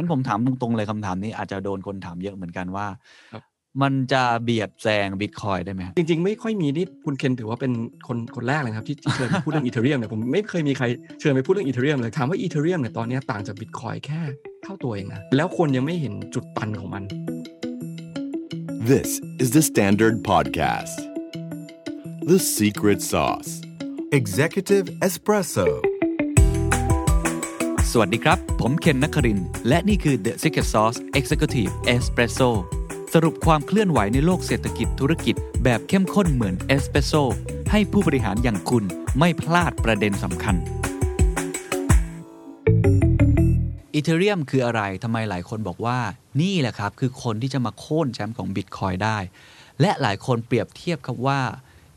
งั้นผมถามตรงๆเลยคำถามนี้อาจจะโดนคนถามเยอะเหมือนกันว่าครับมันจะเบียดแซงบิตคอยได้ไหมครับจริง ๆ ไม่ค่อยมีนี่คุณเคนถือว่าเป็นคนคนแรกเลยครับที่ที่เชิญไปพูดเรื่องอีเทเรียมเนี่ยผมไม่เคยมีใครเชิญไปพูดเรื่องอีเทเรียมเลยถามว่าอีเทเรียมเนี่ยตอนเนี้ยต่างจากบิตคอยแค่เท่าตัวเองนะแล้วคนยังไม่เห็นจุดตันของมัน This is the Standard Podcast. The Secret Sauce. Executive Espresso. สวัสดีครับ ผมเคนนักคริน และนี่คือ The Secret Sauce Executive Espresso สรุปความเคลื่อนไหวในโลกเศรษฐกิจธุรกิจ แบบเข้มข้นเหมือนเอสเปรสโซให้ผู้บริหารอย่างคุณไม่พลาดประเด็นสำคัญอีเทเรียมคืออะไรทำไมหลายคนบอกว่า นี่แหละครับ คือคนที่จะมาโค่นแชมป์ของ Bitcoin ได้ และหลายคนเปรียบเทียบครับว่า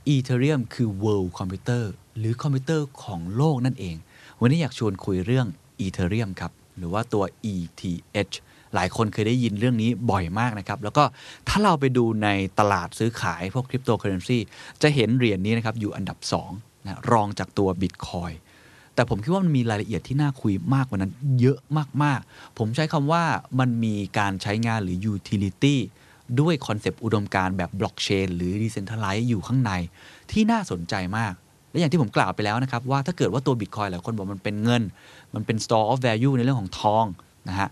อีเทเรียมคือ World Computer หรือคอมพิวเตอร์ของโลกนั่นเอง วันนี้อยากชวนคุยเรื่อง Ethereum ครับ หรือว่าตัว ETH หลายคนเคยได้ยินเรื่องนี้บ่อยมากนะครับ แล้วก็ถ้าเราไปดูในตลาดซื้อขายพวกคริปโตเคอเรนซีจะเห็นเหรียญนี้นะครับ อยู่อันดับ2นะรองจากตัว Bitcoin แต่ผมคิดว่ามันมีรายละเอียดที่น่าคุยมากกว่านั้นเยอะมาก ๆ ผมใช้คำว่ามันมีการใช้งานหรือ utility ด้วย concept อุดมการณ์แบบบล็อกเชนหรือ decentralize อยู่ข้างในที่น่าสนใจมาก และอย่างที่ผมกล่าวไปแล้วนะครับ ว่าถ้าเกิดว่าตัว Bitcoin หลายคนบอกมันเป็นเงิน มันเป็น store of value ในเรื่องของทองนะฮะ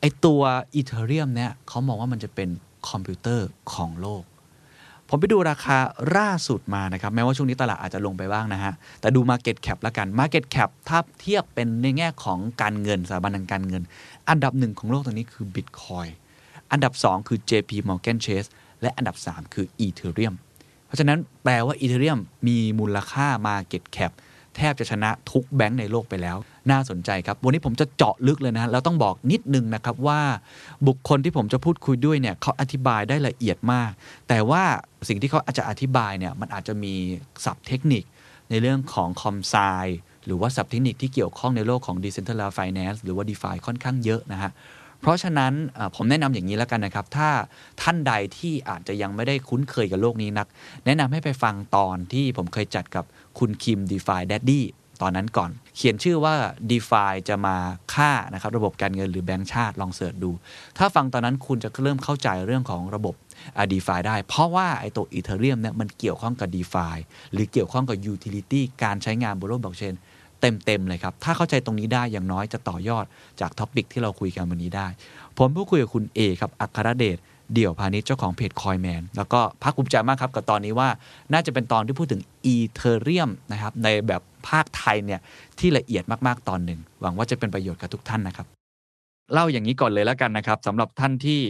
ไอตัว Ethereum เนี่ยเขามองว่ามันจะเป็นคอมพิวเตอร์ของโลก ผมไปดูราคาล่าสุดมานะครับ แม้ว่าช่วงนี้ตลาดอาจจะลงไปบ้างนะฮะ แต่ดู Market Cap ละกัน Market Cap ถ้าเทียบเป็นในแง่ของการเงินสถาบันทางการเงิน อันดับหนึ่งของโลกตอนนี้คือ Bitcoin อันดับ 2 คือ JP Morgan Chase และอันดับ 3 คือ Ethereum เพราะฉะนั้นแปลว่า Ethereum มีมูลค่า Market Cap แทบจะชนะทุกแบงก์ในโลกไปแล้ว น่าสนใจครับ วันนี้ผมจะเจาะลึกเลยนะแล้วต้องบอกนิดนึงนะครับว่าบุคคลที่ผมจะพูดคุยด้วยเนี่ยเขาอธิบายได้ละเอียดมาก แต่ว่าสิ่งที่เขาอาจจะอธิบายเนี่ยมันอาจจะมีศัพท์เทคนิคในเรื่องของคอมไซหรือว่าศัพท์เทคนิคที่เกี่ยวข้องในโลกของ Decentralized Finance หรือว่า DeFi ค่อนข้างเยอะนะฮะเพราะฉะนั้นผมแนะนำอย่างนี้แล้วกันนะครับ ถ้าท่านใดที่อาจจะยังไม่ได้คุ้นเคยกับโลกนี้นัก แนะนำให้ไปฟังตอนที่ผมเคยจัดกับ คุณคิม DeFi Daddy ตอนนั้นก่อน เขียนชื่อว่า DeFi จะมาฆ่านะครับระบบการเงินหรือแบงก์ชาติลองเสิร์ชดู ถ้าฟังตอนนั้นคุณจะเริ่มเข้าใจเรื่องของระบบอ่า DeFi ได้ เพราะว่าไอ้ตัว Ethereum เนี่ยมันเกี่ยวข้องกับ DeFi หรือเกี่ยวข้องกับ Utility การใช้งานบนโลกบล็อกเชนเต็ม ๆ เลยครับ ถ้าเข้าใจตรงนี้ได้อย่างน้อยจะต่อยอดจาก topic ที่เราคุยกันวันนี้ได้ ผมพูดคุยกับคุณเอครับอัครเดช เดี่ยวพาณิชย์เจ้าของเพจ Coinman แล้วก็ภาคภูมิใจมากครับกับตอนนี้ว่าน่าจะเป็นตอนที่พูดถึง Ethereum นะครับในแบบพากย์ไทยเนี่ยที่ละเอียดมากๆตอนหนึ่ง หวังว่าจะเป็นประโยชน์กับทุกท่านนะครับ เล่าอย่างนี้ก่อนเลยแล้วกันนะครับสำหรับท่านที่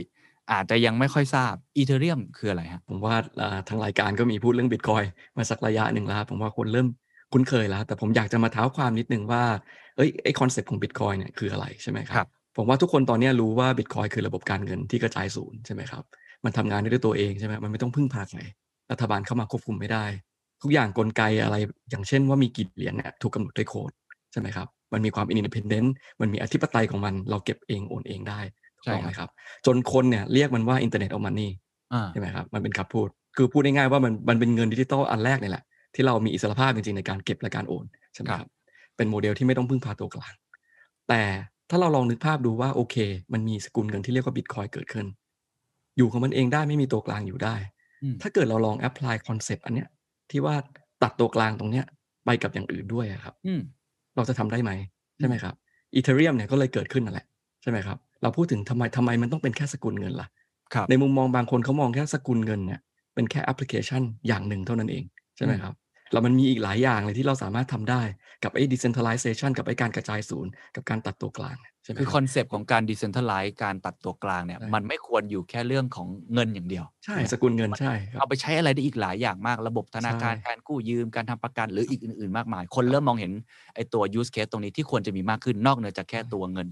อาจจะยังไม่ค่อยทราบ Ethereum คืออะไรฮะผมว่าอ่าทางรายการก็มีพูดเรื่องบิตคอยมาสักระยะหนึ่งแล้วครับผมว่าคนเริ่มคุ้นเคยแล้ว แต่ผมอยากจะมาเท้าความนิดนึงว่าเอ้ยไอ concept ของบิตคอยเนี่ยคืออะไรใช่ไหมคครัรับ ผมว่าทุกคนตอนเนี้ยรู้ว่าบิตคอยคือระบบการเงินที่กระจายศูนย์ใช่ไหมครับ มันทำงานได้ด้วยตัวเองใช่ไหมมันไม่ต้องพึ่งพาใครรัฐบาลเข้ามาควบคุมไม่ได้ ทุกอย่างกลไกอะไร อย่างเช่นว่ามีกี่เหรียญเนี่ยถูกกำหนดด้วยโค้ดใช่ไหมครับ มันมีความ independent มันมีอธิปไตยของมัน เราเก็บเองโอนเองได้ถูกต้องไหมครับ จนคนเนี่ยเรียกมันว่า Internet of Moneyอ่าใช่ไหมครับ มันเป็นคำพูด คือพูดง่ายๆว่ามันมันเป็นเงินดิจิตอลอันแรกนี่แหละ ที่เรามีอิสรภาพจริงๆในการเก็บและการโอนใช่ไหมคครัรับบเป็นโมเดลที่ไม่ต้องพึ่งพาตัวกลาง แต่ ถ้าเราลองนึกภาพดูว่าโอเค มันมีสกุลเงินที่เรียกว่าบิตคอยเกิดขึ้น อยู่ของมันเองได้ไม่มีตัวกลางอยู่ได้อืมถ้าเกิดเราลอง apply concept อันเนี้ยที่ว่าตัดตัวกลางตรงเนี้ยไปกับอย่างอื่นด้วยอะครับอืมเราจะทำได้ไหมใช่ไหมครับ Ethereum เนี่ยก็เลยเกิดขึ้นนั่นแหละใช่ไหมครับ เราพูดถึงทำไมทำไมมันต้องเป็นแค่สกุลเงินล่ะครับในมุมมองบางคนเขามองแค่สกุลเงินเนี่ยเป็นแค่แอปพลิเคชันอย่างหนึ่งเท่านั้นเองใช่ไหมครับ แล้วมันมีอีกหลายอย่างเลยที่เราสามารถทำได้กับไอ้ decentralization กับไอ้การกระจายศูนย์ กับการตัดตัวกลางใช่ไหมคือคครับอนเซปต์ของการ decentralize การตัดตัวกลางเนี่ยใช่มันไม่ควรอยู่แค่เรื่องของเงินอย่างเดียว ใช่สกุลเงินใช่ครัเอาบไปใช้อะไรได้อีกหลายอย่างมากระบบธนาคารใช่การกู้ยืมการทำประกันหรืออีกอื่น ๆ มากมาย คนเริ่มมองเห็นไอ้ตัว use case ตรงนี้ที่ควรจะมีมากขึ้นนอกเหนือจากแค่ตัวเงิน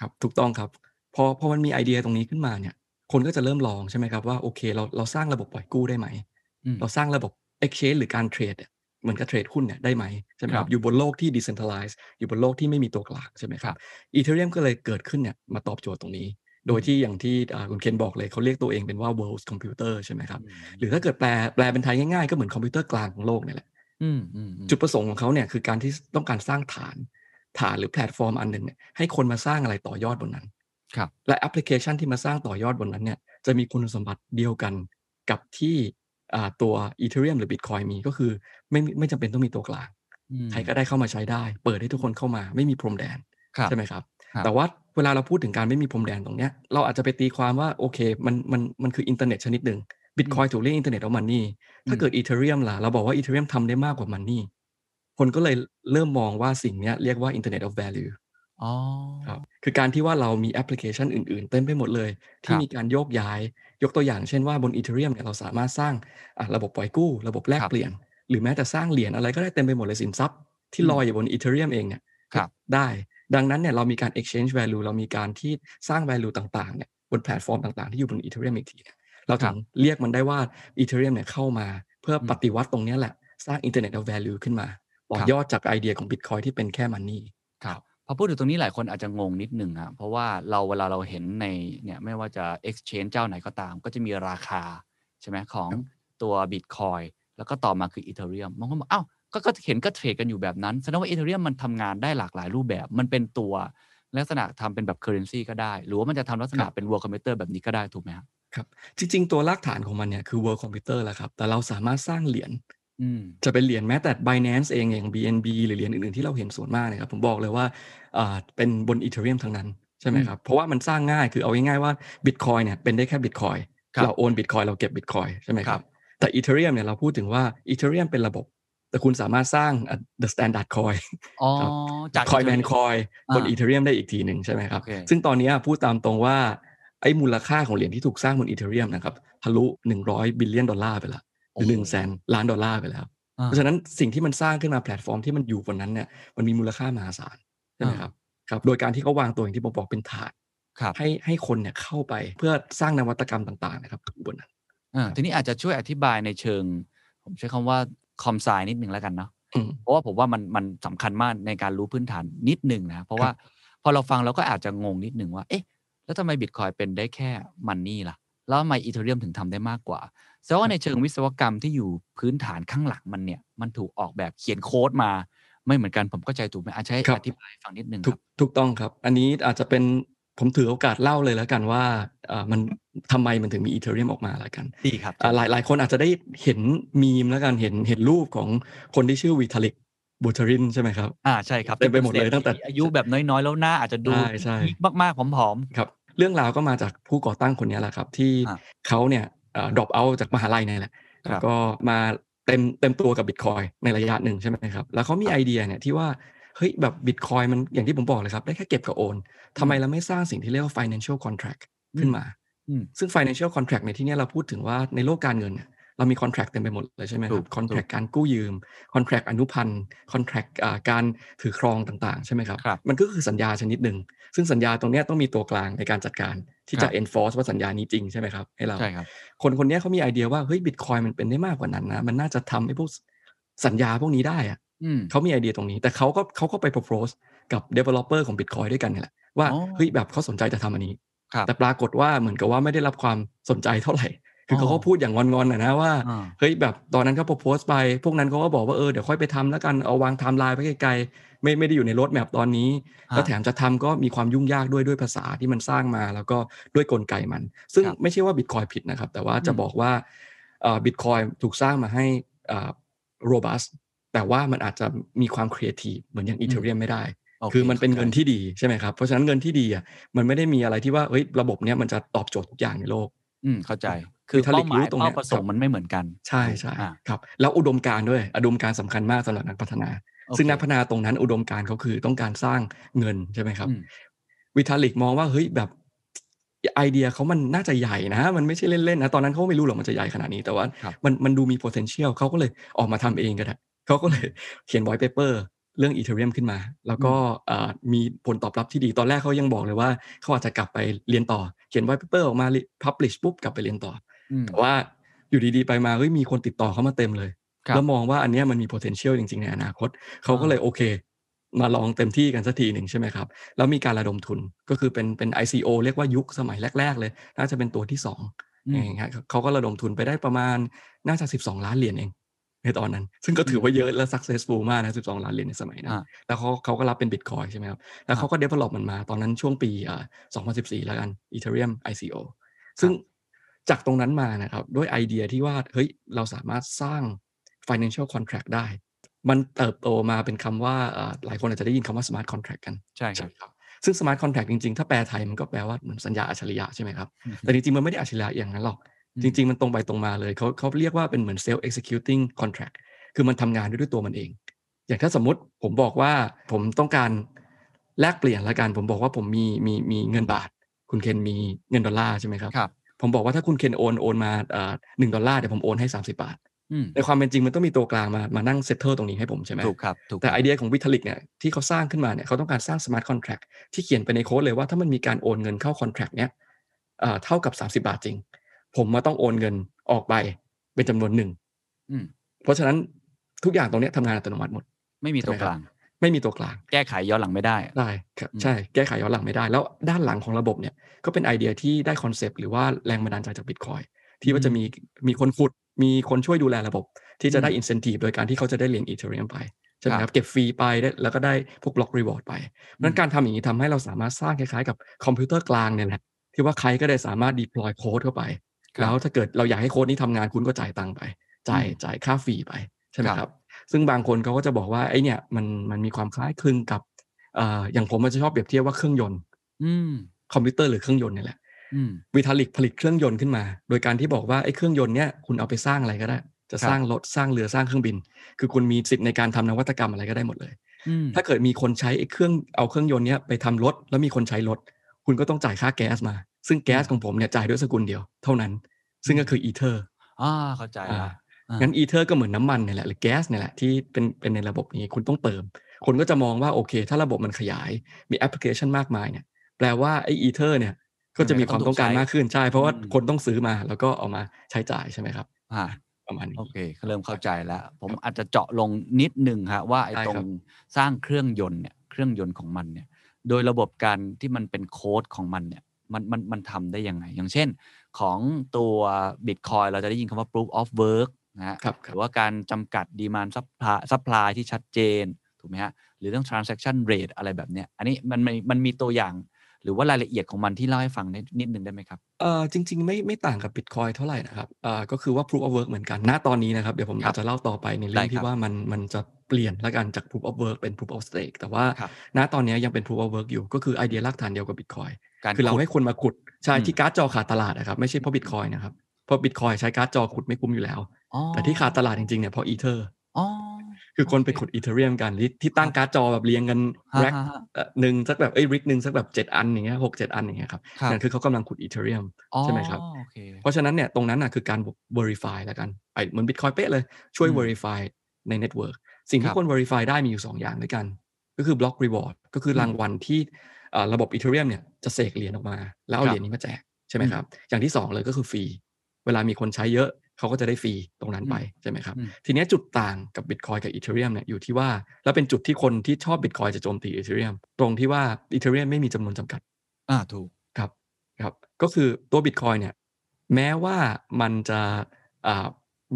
ครับถูกต้องครับพอพอมันมีไอเดียตรงนี้ขึ้นมาเนี่ย คนก็จะเริ่มลองใช่ไหมครับว่าโอเคเราเราสร้างระบบปล่อยกู้ได้ไหมอืมเราสร้างระบบ exchange หรือการเทรดเนี่ยเหมือนกับเทรดหุ้นเนี่ยได้ไหมใช่ไหมคครัรับบอยู่บนโลกที่ decentralized อยู่บนโลกที่ไม่มีตัวกลางใช่ไหมคครัรับบอีเทเรียมก็เลยเกิดขึ้นเนี่ยมาตอบโจทย์ตรงนี้ โดยที่อย่างที่อ่าคุณเคนบอกเลยเขาเรียกตัวเองเป็นว่า world computer ใช่ไหมครับหรือถ้าเกิดแปลแปลเป็นไทยง่ายๆ ก็เหมือนคอมพิวเตอร์กลางของโลกเนี่ยแหละอืมอืมอืมจุดประสงค์ของเขาเนี่ยคือการที่ต้องการสร้างฐานฐานหรือแพลตฟอร์มอันหนึ่งเนี่ยให้คนมาสร้างอะไรต่อยอดบนนั้นครับและแอปพลิเคชันที่มาสร้างต่อยอดบนนั้นเนี่ยจะมีคุณสมบัติเดียวกันกับที่ อ่าตัว Ethereum หรือ Bitcoin มีก็คือไม่ไม่จำเป็นต้องมีตัวกลางอืมใครก็ได้เข้ามาใช้ได้ เปิดให้ทุกคนเข้ามาไม่มีพรมแดนครับใช่ไหมครับครับ แต่ว่าเวลาเราพูดถึงการไม่มีพรมแดนตรงเนี้ยเราอาจจะไปตีความว่าโอเคมันมันมันคืออินเทอร์เน็ตชนิดหนึ่งบิตคอยถูกเรียก Internet of Money ถ้าเกิด Ethereum ล่ะเราบอกว่า Ethereum ทำได้มากกว่า money คนก็เลยเริ่มมองว่าสิ่งเนี้ยเรียกว่า Internet of Value อ๋อครับคือการที่ว่าเรามีแอปพลิเคชันอื่น ๆ เต็มไปหมดเลยคที่มีการโยกย้าย ยกตัวอย่างเช่นว่าบน Ethereum เนี่ยเราสามารถสร้างอะระบบปล่อยกู้ ระบบแลกครับเปลี่ยนครับ หรือแม้แต่สร้างเหรียญอะไรก็ได้เต็มไปหมดเลยสินทรัพย์ที่อืมลอยอยู่บน Ethereum เองเนี่ยครับได้ดังนั้นเนี่ยเรามีการ exchange value เรามีการที่สร้าง value ต่างๆเนี่ยบนแพลตฟอร์มต่างๆ ที่อยู่บน Ethereum อีกทีเนี่ยครับเราถึงเรียกมันได้ว่า Ethereum เนี่ยเข้ามา เพื่ออืมปฏิวัติตรงเนี้ยแหละ สร้าง Internet of Value ขึ้นมาครับต่อยอดจากไอเดียของ Bitcoin ที่เป็นแค่ money ครับ พอพูดถึงตรงนี้หลายคนอาจจะงงนิดหนึ่งครับเพราะว่าเราเวลาเราเห็นในเนี่ยไม่ว่าจะ exchange เจ้าไหนก็ตาม ก็จะมีราคาใช่ไหมของตัว Bitcoin แล้วก็ต่อมาคือ Ethereum บางคนบอกอ้าวก็ก็เห็นก็เทรดกันอยู่แบบนั้นแสดงว่า Ethereum มันทำงานได้หลากหลายรูปแบบ มันเป็นตัวลักษณะทำเป็นแบบ currency ก็ได้ หรือว่ามันจะทำลักษณะเป็น world computer แบบนี้ก็ได้ถูกไหมครับครับจริงๆ ตัวรากฐานของมันเนี่ยคือ World Computer แหละครับ แต่เราสามารถสร้างเหรียญอืม จะเป็นเหรียญแม้แต่ Binance เองอย่าง BNB หรือเหรียญอื่นๆที่เราเห็นส่วนมากเนี่ยครับผมบอกเลยว่าอ่าเป็นบน Ethereum ทั้งนั้นใช่ไหมครับเพราะว่ามันสร้างง่ายคือเอาง่ายๆว่า Bitcoin เนี่ยเป็นได้แค่ Bitcoin ครับเราโอน Bitcoin เราเก็บ Bitcoin ใช่ไหมคครัรับบแต่ Ethereum เนี่ยเราพูดถึงว่า Ethereum เป็นระบบ แต่คุณสามารถสร้างอะ the standard coin อ๋อครับจากคอยแมน Ethereum คอยบนอ่าอีเทเรียมได้อีกทีหนึ่งใช่ไหมครับโอเคซึ่งตอนนี้พูดตามตรงว่าไอ้มูลค่าของเหรียญที่ถูกสร้างบนอีเทเรียมนะครับทะลุ100บิลเลียนดอลลาร์ไปแล้วห รือโอ้หโหนึ่งแสนล้านดอลลาร์ไปแล้วอ่าเพราะฉะนั้นสิ่งที่มันสร้างขึ้นมาแพลตฟอร์มที่มันอยู่บนนั้นเนี่ยมันมีมูลค่ามหาศาลใช่ไหมอ่าครับครับโดยการที่เขาวางตัวอย่างที่ผมบอกเป็นถาดครับให้ให้คนเนี่ยเข้าไปเพื่อสร้างนวัตกรรมต่างๆนะครับอยู่บนนั้นอ่าทีนี้อาจจะช่วยอธิบายในเชิง ผมใช้คำว่าคอมไซนิดหนึ่งแล้วกันเนาะอืมเพราะว่าผมว่ามันมันสำคัญมากในการรู้พื้นฐานนิดหนึ่งนะเพราะว่าพอเราฟังเราก็อาจจะงงนิดหนึ่งว่าเอ๊ะแล้วทำไมบิตคอยเป็นได้แค่มันนี่ล่ะ แล้วทำไมอีเทเรียมถึงทำได้มากกว่า แสดงว่าในเชิงวิศวกรรมที่อยู่พื้นฐานข้างหลังมันเนี่ย มันถูกออกแบบเขียนโค้ดมา ไม่เหมือนกันผมเข้าใจถูกไหมอาจจะให้ครับอธิบายให้ฟังนิดหนึ่งคถูรักบถูกต้องครับ อันนี้อาจจะเป็นผมถือโอกาสเล่าเลยแล้วกันว่าอ่ามันทำไมมันถึงมี Ethereum ออกมาแล้วกันดีครับอ่าหลายหลายคนอาจจะได้เห็นมีมแล้วกันเห็นเห็นรูปของคนที่ชื่อ Vitalik Buterin ใช่ไหมครับ อ่าใช่ครับเต็มไปหมดเลยที่ป็นตั้งแต่เศรษฐีอายุแบบน้อยๆ แล้วหน้าอาจจะดูใช่ใช่ peak มากๆผอมครับ เรื่องราวก็มาจากผู้ก่อตั้งคนนี้แหละครับ ที่อะเขาเนี่ย drop out จากมหาลัยเนี่ยแหละครับแล้วก็มาเต็มเต็มตัวกับบิตคอยในระยะหนึ่งใช่ไหมครับ แล้วเขามีไอเดียเนี่ยที่ว่าเฮ้ยแบบบิตคอยมันอย่างที่ผมบอกเลยครับ ได้แค่เก็บกับโอนทำไมเราไม่สร้างสิ่งที่เรียกว่า financial contract ขึ้นมาอืมซึ่ง financial contract ในที่เนี้ยเราพูดถึงว่าในโลกการเงินเนี่ย เรามี contract เต็มไปหมดเลยใช่ไหมคถูรับก contract การกู้ยืม contract อนุพันธ์ contract อ่าการถือครองต่างๆ ใช่ไหมครับครับ มันก็คือสัญญาชนิดหนึ่ง ซึ่งสัญญาตรงเนี้ยต้องมีตัวกลางในการจัดการที่ครัจะบ enforce ว่าสัญญานี้จริงใช่ไหมครับให้เราใช่ครับคนคนเนี้ยเขามีไอเดียว่าเฮ้ยบิตคอยมันเป็นได้มากกว่านั้นนะมันน่าจะทำให้พวกสัญญาพวกนี้ได้อะอืมเขามีไอเดียตรงนี้ แต่เขาก็เขาก็ไป propose กับ developer ของ Bitcoin ด้วยกันเนี่ยแหละว่าอ๋อเฮ้ยแบบเขาสนใจจะทำอันนี้ครับแต่ปรากฏว่าเหมือนกับว่าไม่ได้รับความสนใจเท่าไหร่ คืออ๋เขาอก็พูดอย่างงอนๆนะนะว่าอ่าเฮ้ยแบบตอนนั้นเขาโพสต์ไป พวกนั้นเขาก็บอกว่าเออเดี๋ยวค่อยไปทำแล้วกันเอาวางไทม์ไลน์ไปไกลๆไม่ไม่ได้อยู่ในรถแมพตอนนี้ฮะแล้วแถมจะทำก็มีความยุ่งยากด้วยด้วยภาษาที่มันสร้างมา แล้วก็ด้วยกลไกมัน ซึ่งครับไม่ใช่ว่าบิตคอยผิดนะครับ แต่ว่าจะอืมบอกว่าบิตคอยถูกสร้างมาให้ robust แต่ว่ามันอาจจะมีความครีเอทีฟเหมือนอย่าง Ethereum ไม่ได้โอเคคือมันเป็นข้าใจเงินที่ดีใช่ไหมครับ เพราะฉะนั้นเงินที่ดีอะมันไม่ได้มีอะไรที่ว่าเฮ้ยระบบเนี้ยมันจะตอบโจทย์ทุกอย่างในโลก อืมเข้าใจ คือ Vitalik รู้ตรงเนี้เป้ายเป้าประสงครัค์บมันไม่เหมือนกัน ใช่ใช่อ่าครับแล้วอุดมการณ์ด้วยอุดมการณ์สำคัญมากสำหรับนักพัฒนาโอเคซึ่งนักพัฒนาตรงนั้นอุดมการณ์เขาคือต้องการสร้างเงินใช่ไหมครับอืม Vitalik มองว่าเฮ้ยแบบไอเดียเขามันน่าจะใหญ่นะ มันไม่ใช่เล่นๆนะ ตอนนั้นเขาไม่รู้หรอกมันจะใหญ่ขนาดนี้แต่ว่าครับมันมันดูมี potential เขาก็เลยออกมาทำเองก็ได้เขาก็เลยเขียน white paper เรื่อง Ethereum ขึ้นมา แล้วก็เอ่อมีผลตอบรับที่ดีตอนแรกเขายังบอกเลยว่าเขาอาจจะกลับไปเรียนต่อ เขียน white paper ออกมา publish ปุ๊บกลับไปเรียนต่ออืม แต่ว่าอยู่ดีๆไปมาเฮ้ยมีคนติดต่อเข้ามาเต็มเลยครับแล้วมองว่าอันเนี้ยมันมี potential จริง ๆ ในอนาคต เขาก็เลยโอเค มาลองเต็มที่กันสักทีหนึ่งใช่ไหมครับ แล้วมีการระดมทุนก็คือเป็นเป็น ICO เรียกว่ายุคสมัยแรก ๆ เลย น่าจะเป็นตัวที่สองอืมเองครับเขาก็ระดมทุนไปได้ประมาณน่าจะ 12 ล้านเหรียญเองในตอนนั้น ซึ่งก็ถือว่าเยอะและ successful มากนะ 12 ล้านเหรียญในสมัยนั้นอ่าแล้วเขาเขาก็รับเป็น Bitcoin ใช่ไหมครับ แล้วเขาก็ develop มันมา ตอนนั้นช่วงปีอ่า2014 แล้วกัน Ethereum ICO ซึ่ง จากตรงนั้นมานะครับ ด้วยไอเดียที่ว่าเฮ้ยเราสามารถสร้าง financial contract ได้ มันเติบโตมาเป็นคำว่าอ่าหลายคนอาจจะได้ยินคำว่า smart contract กัน ใช่ครับใช่ไหมครับซึ่ง smart contract จริงๆ ถ้าแปลไทยมันก็แปลว่าเหมือนสัญญาอัจฉริยะใช่ไหมครับอืมแต่จริงๆ มันไม่ได้อัจฉริยะอย่างนั้นหรอกอืมจริง ๆ มันตรงไปตรงมาเลยเขาเขาเรียกว่าเป็นเหมือน self executing contract คือมันทำงานด้วยด้วยตัวมันเอง อย่างถ้าสมมติผมบอกว่าผมต้องการแลกเปลี่ยนละกัน ผมบอกว่าผมมีมีมีเงินบาท คุณเคนมีเงินดอลลาร์ใช่ไหมครับครับ ผมบอกว่าถ้าคุณเคนโอนโอนมาหนึ่งดอลลาร์เดี๋ยวผมโอนให้30บาทอืมในความเป็นจริงมันต้องมีตัวกลางมามานั่ง settle ตรงนี้ให้ผมใช่ไหมถูกครับถูกแต่ครับไอเดียของ Vitalik เนี่ยที่เขาสร้างขึ้นมาเนี่ยเขาต้องการสร้าง smart contract ที่เขียนไปในโค้ดเลยว่าถ้ามันมีการโอนเงินเข้า contract เนี้ยเอ่อเท่ากับ 30 บาทจริง ผมมาต้องโอนเงินออกไปเป็นจำนวนหนึ่งอืมเพราะฉะนั้นทุกอย่างตรงเนี้ยทำงานอัตโนมัติหมด ไม่มีตัวใช่ไหมครับกลาง ไม่มีตัวกลาง แก้ไขย้อนหลังไม่ได้ ได้ครับ อืม ใช่แก้ไขย้อนหลังไม่ได้ แล้วด้านหลังของระบบเนี่ยก็เป็นไอเดียที่ได้คอนเซปต์หรือว่าแรงบันดาลใจจากบิตคอยที่ว่าจะมีมีคนขุด มีคนช่วยดูแลระบบ ที่จะได้อินเซนティブโดยการที่เขาจะได้เหรียญอีเทเรียมไปใช่ไหมครับเก็บฟรีไปได้แล้วก็ได้พวกบล็อกรีวอร์ดไปเพราะฉะนั้นการทำอย่างนี้ทำให้เราสามารถสร้างคล้ายๆกับคอมพิวเตอร์กลางเนี่ยแหละที่ว่าใครก็ได้สามารถ deploy โค้ดเข้าไป ครับ แล้วถ้าเกิดเราอยากให้โค้ดนี้ทำงานคุณก็จ่ายตังค์ไป จ่าย อืม จ่ายค่าฟรีไปใช่ไหม ครับ ครับ ซึ่งบางคนเขาก็จะบอกว่าไอ้เนี่ยมันมันมีความคล้ายคลึงกับเอ่ออย่างผมมันจะชอบเปรียบเทียบว่าเครื่องยนต์อืมคอมพิวเตอร์หรือเครื่องยนต์เนี่ยแหละอืม Vitalik ผลิตเครื่องยนต์ขึ้นมา โดยการที่บอกว่าไอ้เครื่องยนต์เนี่ยคุณเอาไปสร้างอะไรก็ได้ จะครับสร้างรถสร้างเรือสร้างเครื่องบิน คือคุณมีสิทธิ์ในการทำนวัตกรรมอะไรก็ได้หมดเลยอืมถ้าเกิดมีคนใช้ไอ้เครื่องเอาเครื่องยนต์เนี้ยไปทำรถ แล้วมีคนใช้รถ คุณก็ต้องจ่ายค่าแก๊สมา ซึ่งแก๊สของผมเนี่ยจ่ายด้วยสกุลเดียวเท่านั้น ซึ่งก็คืออีเทอร์อ่าเข้าใจละอ่า งั้งั้นอีเทอร์ก็เหมือนน้ำมันเนี่ยแหละหรือแก๊สเนี่ยแหละที่เป็นเป็นในระบบนี้คุณต้องเติม คนก็จะมองว่าโอเค ถ้าระบบมันขยายมีแอปพลิเคชันมากมายเนี่ยแปลว่าไอ้อีเทอร์เนี่ยก็จะมีความต้องการมากขึ้นใช่ เพราะว่าอืมคนต้องซื้อมาแล้วก็เอามาใช้จ่ายใช่ไหมครับอ่าประมาณนี้โอเคเริ่มเข้าใจแล้ว ผมอาจจะเจาะลงนิดหนึ่งฮะว่าไอ้ได้ตรครังบสร้างเครื่องยนต์เนี่ยเครื่องยนต์ของมันเนี่ย โดยระบบการที่มันเป็นโค้ดของมันเนี่ยมันมันมันทำได้ยังไง อย่างเช่นของตัว Bitcoin เราจะได้ยินคำว่า proof of work นะฮะครับคหรับรือว่าการจำกัด demand supply supply ที่ชัดเจนถูกไหมฮะหรือเรื่อง transaction rate อะไรแบบเนี้ยอันนี้มันมันมันมีตัวอย่างหรือว่ารายละเอียดของมันที่เล่าให้ฟังได้นิดนึงได้ไหมครับเอ่อจริง ๆ ไม่ไม่ต่างกับ Bitcoin เท่าไหร่นะครับเอ่อก็คือว่า proof of work เหมือนกันณตอนนี้นะครับ เดี๋ยวผมครับอาจจะเล่าต่อไปในเรื่อได้งคที่รับว่ามันมันจะเปลี่ยนละกันจาก proof of work เป็น proof of stake แต่ว่าครับณตอนนี้ยังเป็น proof of work อยู่ก็คือไอเดียรากฐานเดียวกับ Bitcoin การคือเราขุดให้คนมาขุดใช่อืมที่การ์ดจอขาดตลาดนะครับไม่ใช่เพราะ Bitcoin นะครับเพราะ Bitcoin ใช้การ์ดจอขุดไม่คุ้มอยู่แล้วอ๋อ แต่ที่ขาดตลาดจริงๆเนี่ยเพราะ Ether อ๋อคือคนไปโอเคขุด Ethereum กันที่ที่ตั้งการ์ดจอแบบเรียงกันฮะแร็กฮะฮะหนึ่งสักแบบเอ้ย rig หนึ่งสักแบบเจ็ดอันอย่างเงี้ยหกเจ็ดอันอย่างเงี้ยครับครับนั่นคือเขากำลังขุด Ethereum อ๋อใช่ไหมครับโอเคเพราะฉะนั้นเนี่ยตรงนั้นน่ะคือการ verify แล้วกันไอเหมือน Bitcoin เป๊ะเลยช่วยอืม verify ใน network สิ่งคที่รับคน verify ได้มีอยู่ 2 อย่างด้วยกัน ก็คือ block reward ก็คืออมรางวัลที่เอ่อระบบ Ethereum เนี่ยจะเสกเหรียญออกมา แล้วเอาครับเหรียญนี้มาแจกใช่ไหมอืมครับอย่างที่ 2 เลยก็คือฟรีเวลามีคนใช้เยอะ เขาก็จะได้ฟรีตรงนั้นไปอืมใช่ไหมครับอืมทีเนี้ยจุดต่างกับ Bitcoin กับ Ethereum เนี่ยอยู่ที่ว่า แล้วเป็นจุดที่คนที่ชอบ Bitcoin จะโจมตี Ethereum ตรงที่ว่า Ethereum ไม่มีจำนวนจำกัด อ่าถูกครับครับ ก็คือตัว Bitcoin เนี่ยแม้ว่ามันจะอ่า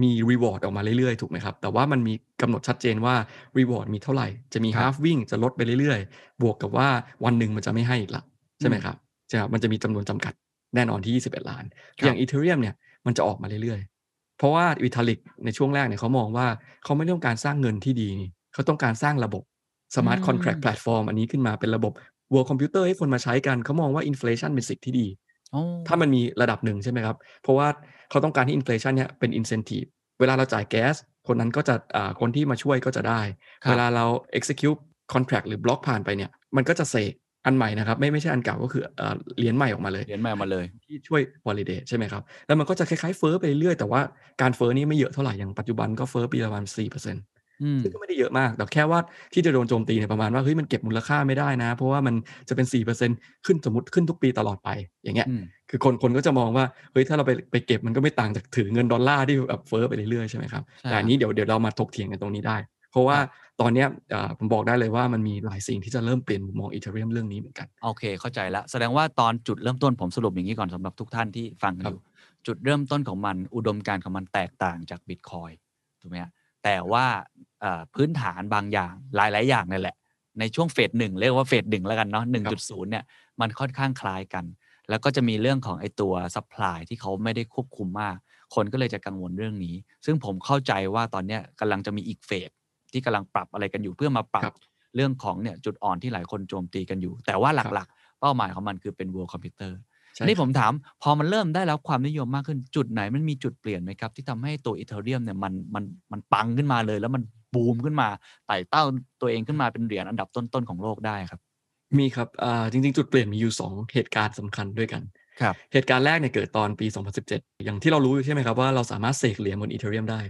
มี reward ออกมาเรื่อย ๆ ถูกไหมครับ แต่ว่ามันมีกำหนดชัดเจนว่า reward มีเท่าไหร่ จะมีครับ halving จะลดไปเรื่อย ๆ บวกกับว่าวันหนึ่งมันจะไม่ให้อีกละใช่ไหมอืมครับใช่ครับมันจะมีจำนวนจำกัดแน่นอนที่ 21 ล้านครับอย่าง Ethereum เนี่ยมันจะออกมาเรื่อยๆ เพราะว่า Vitalik ในช่วงแรกเนี่ยเขามองว่าเขาไม่ต้องการสร้างเงินที่ดีนี่เขาต้องการสร้างระบบ smart อืม contract platform อันนี้ขึ้นมาเป็นระบบ world computer ให้คนมาใช้กันเขามองว่า inflation เป็นสิ่งที่ดีอ๋อถ้ามันมีระดับหนึ่งใช่ไหมครับ เพราะว่าเขาต้องการให้อินฟลชันเนี่ยเป็น incentive เวลาเราจ่ายแก๊ส คนนั้นก็จะอ่าคนที่มาช่วยก็จะได้ครับเวลาเรา execute contract หรือบล็อกผ่านไปเนี่ย มันก็จะเสก อันใหม่นะครับไม่ไม่ใช่อันเก่าก็คืออ่าเหรียญใหม่ออกมาเลยเหรียญใหม่มาเลยที่ช่วย validate ใช่ไหมครับ แล้วมันก็จะคล้ายๆเฟ้อไปเรื่อยๆแต่ว่าการเฟ้อนี่ไม่เยอะเท่าไหร่อย่างปัจจุบันก็เฟ้อปีละประมาณ4%อืมซึ่งก็ไม่ได้เยอะมาก แต่แค่ว่าที่จะโดนโจมตีเนี่ยประมาณว่าเฮ้ยมันเก็บมูลค่าไม่ได้นะ เพราะว่ามันจะเป็น4%ขึ้นสมมติขึ้นทุกปีตลอดไปอย่างเงี้ยอืมคือคนคนก็จะมองว่าเฮ้ยถ้าเราไปไปเก็บมันก็ไม่ต่างจากถือเงินดอลลาร์ที่แบบเฟ้อไปเรื่อยๆใช่ไหมครับใช่แต่อันนี้เดี๋ยวเดี๋ยวเรามาถกเถียงกันตรงนี้ได้ เพราะว่าครับ ตอนเนี้ยเอ่อผมบอกได้เลยว่ามันมีหลายสิ่งที่จะเริ่มเปลี่ยนมุมมอง Ethereum เรื่องนี้เหมือนกัน โอเค เข้าใจแล้ว แสดงว่าตอนจุดเริ่มต้นผมสรุปอย่างนี้ก่อนสำหรับทุกท่านที่ฟังกันครัอบยู่ จุดเริ่มต้นของมันอุดมการณ์ของมันแตกต่างจากบิตคอยถูกไหมฮะแต่ว่าเอ่อพื้นฐานบางอย่างหลาย ๆ อย่างนั่นแหละ ในช่วงเฟสหนึ่งเรียกว่าเฟสหนึ่งแล้วกันเนาะหนึ่งจุดศูนย์เนี่ยมันค่อนข้างคล้ายกัน แล้วก็จะมีเรื่องของไอ้ตัว supply ที่เขาไม่ได้ควบคุมมาก คนก็เลยจะกังวลเรื่องนี้ ซึ่งผมเข้าใจว่าตอนเนี้ยกำลังจะมีอีกเฟส ที่กำลังปรับอะไรกันอยู่เพื่อมาปรัครับบเรื่องของเนี่ยจุดอ่อนที่หลายคนโจมตีกันอยู่ แต่ว่าหลักๆ เป้าหมายของมันคือเป็น world computer ใช่อันนี้ครับผมถามพอมันเริ่มได้แล้วความนิยมมากขึ้นจุดไหนมันมีจุดเปลี่ยนไหมครับ ที่ทำให้ตัว Ethereum เนี่ยมันมันมันปังขึ้นมาเลย แล้วมันบูมขึ้นมาไต่เต้าตัวเองขึ้นมาเป็นเหรียญอันดับต้นๆของโลกได้ครับ มีครับอ่าจริงๆ จุดเปลี่ยนมีอยู่ 2 เหตุการณ์สำคัญด้วยกันครับเหตุการณ์แรกเนี่ยเกิดตอนปี 2017 อย่างที่เรารู้ใช่ไหมครับว่าเราสามารถเสกเหรียญบนอีเทเรียมได้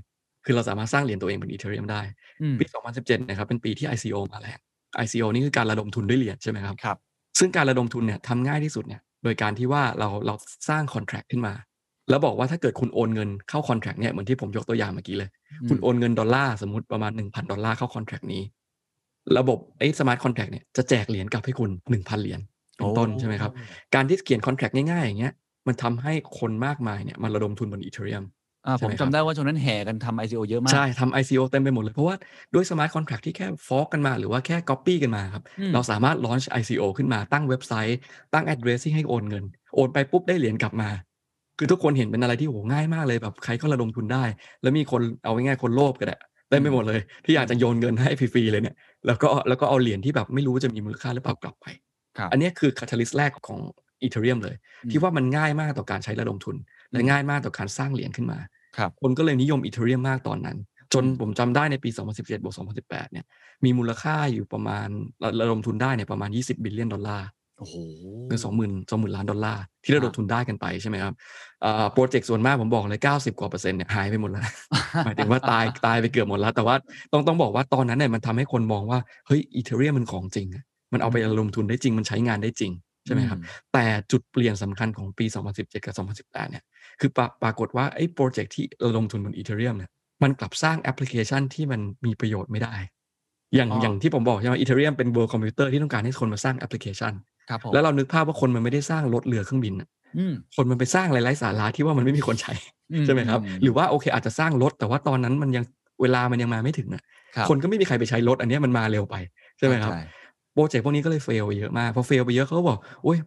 คือเราสามารถสร้างเหรียญตัวเองบนอีเทเรียมได้อืมปี 2017 นะครับ เป็นปีที่ ICO มาแรง ICO นี่คือการระดมทุนด้วยเหรียญใช่ไหมครับครับ ซึ่งการระดมทุนเนี่ยทำง่ายที่สุดเนี่ย โดยการที่ว่าเราเราสร้างคอนแท c t ขึ้นมา แล้วบอกว่าถ้าเกิดคุณโอนเงินเข้าคอนแท c t เนี่ยเหมือนที่ผมยกตัวอย่างเมื่อกี้เลย คุณโอนเงินดอลลาร์สมมติประมาณ 1,000 ดอลลาร์เข้า contract นี้ ระบบไอ้สมาร์ทคอนแท c t เนี่ยจะแจกเหรียญกลับให้คุณ 1,000 เหรียญเป็นต้นใช่ไหมครับ การที่เขียนคอนแท c t ง่ายๆอย่างเงี้ย มันทำให้คนมากมายเนี่ยมันระดมทุนบน Ethereum อ่าใช่ผมไหมคจำรับได้ว่าช่วงนั้นแห่กันทำ ICO เยอะมาก ใช่ทำ ICO เต็มไปหมดเลย เพราะว่าด้วยสมาร์ทคอนแท c t ที่แค่ฟอกกันมา หรือว่าแค่ Copy กันมาครับอืมเราสามารถ launch ICO ขึ้นมาตั้งเว็บไซต์ ตั้ง address ที่ให้โอนเงิน โอนไปปุ๊บได้เหรียญกลับมา คือทุกคนเห็นเป็นอะไรที่โหง่ายมากเลยแบบใครก็ระดมทุนได้ แล้วมีคนเอาง่ายๆคนโลภก็ได้เต็มไปหมดเลย ที่อยากจะโยนเงินให้ฟรีๆเลยเนี่ยแล้วก็แล้วก็เอาเหรียญที่แบบไม่รู้จะมีมูลค่าหรือเปล่ากลับไปครับอันเนี้ยคือ catalyst แรกของ Ethereum เลยอืมที่ว่ามันง่ายมากต่อการใช้ระดมทุน และอืมง่ายมากต่อการสร้างเหรียญขึ้นมาครับคนก็เลยนิยม Ethereum มากตอนนั้น จนอืมผมจำได้ในปี 2017บวก2018 เนี่ย มีมูลค่าอยู่ประมาณระระดมทุนได้เนี่ยประมาณ 20 billion ดอลลาร์โอ้โหคือ20,000 20,000ล้านดอลลาร์ที่ระดมอ่าทุนได้กันไปใช่ไหมครับอ่าโปรเจกต์ส่วนมากผมบอกเลย 90 กว่าเปอร์เซ็นต์เนี่ยหายไปหมดแล้ว หมายถึงว่าตายตายไปเกือบหมดแล้ว แต่ว่าต้องต้องบอกว่าตอนนั้นเนี่ยมันทำให้คนมองว่า เฮ้ย Ethereum มันของจริงอะมันเอาไประดมทุนได้จริงมันใช้งานได้จริง ใช่ไหมครับ แต่จุดเปลี่ยนสำคัญของปี 2017 กับ 2018 เนี่ย คือปราปรากฏว่าไอ้โปรเจกต์ที่ระดมทุนบน Ethereum เนี่ย มันกลับสร้างแอปพลิเคชันที่มันมีประโยชน์ไม่ได้ อย่างอ๋อออย่างที่ผมบอกใช่ไหมอีเทเรียมเป็นเวิร์คอมพิวเตอร์ที่ต้องการให้คนมาสร้างแอปพลิเคชันครับผมแล้วเรานึกภาพว่าคนมันไม่ได้สร้างรถเรือเครื่องบินอะอืมคนมันไปสร้างอะไรไร้สาระที่ว่ามันไม่มีคนใช้อืใช่ไหมครับอืหรือว่าโอเค อาจจะสร้างรถ แต่ว่าตอนนั้นมันยังเวลามันยังมาไม่ถึงอะครับคนก็ไม่มีใครไปใช้รถ อันเนี้ยมันมาเร็วไปใช่ไหมครับเข้าใจ โปรเจกต์พวกนี้ก็เลยเฟลไปเยอะมากพอเฟลไปเยอะเขาก็บอกโอ้ย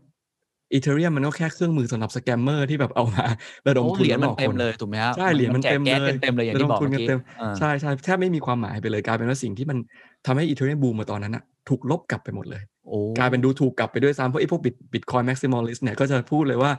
อีเทเรียมมันก็แค่เครื่องมือสำหรับสแกมเมอร์ที่แบบเอามาระดมโอ้ทุนเหรียญแล้วหมัลนอกเต็คมนเลยถูกไหมครับใช่เหรียญมันแจกเต็มแก๊สเลยเต็มๆเลยอย่างที่ระดบอกมทุนเมื่อกันกี้เต็มอ่าใช่ใช่แทบไม่มีความหมายไปเลยกลายเป็นว่าสิ่งที่มันทำให้ Ethereum บูมมาตอนนั้นอะถูกลบกลับไปหมดเลยโอ้กลายเป็นดูถูกกลับไปด้วยซ้ำเพราะไอ้พวกบิต Bitcoin maximalist เนี่ยก็จะพูดเลยว่า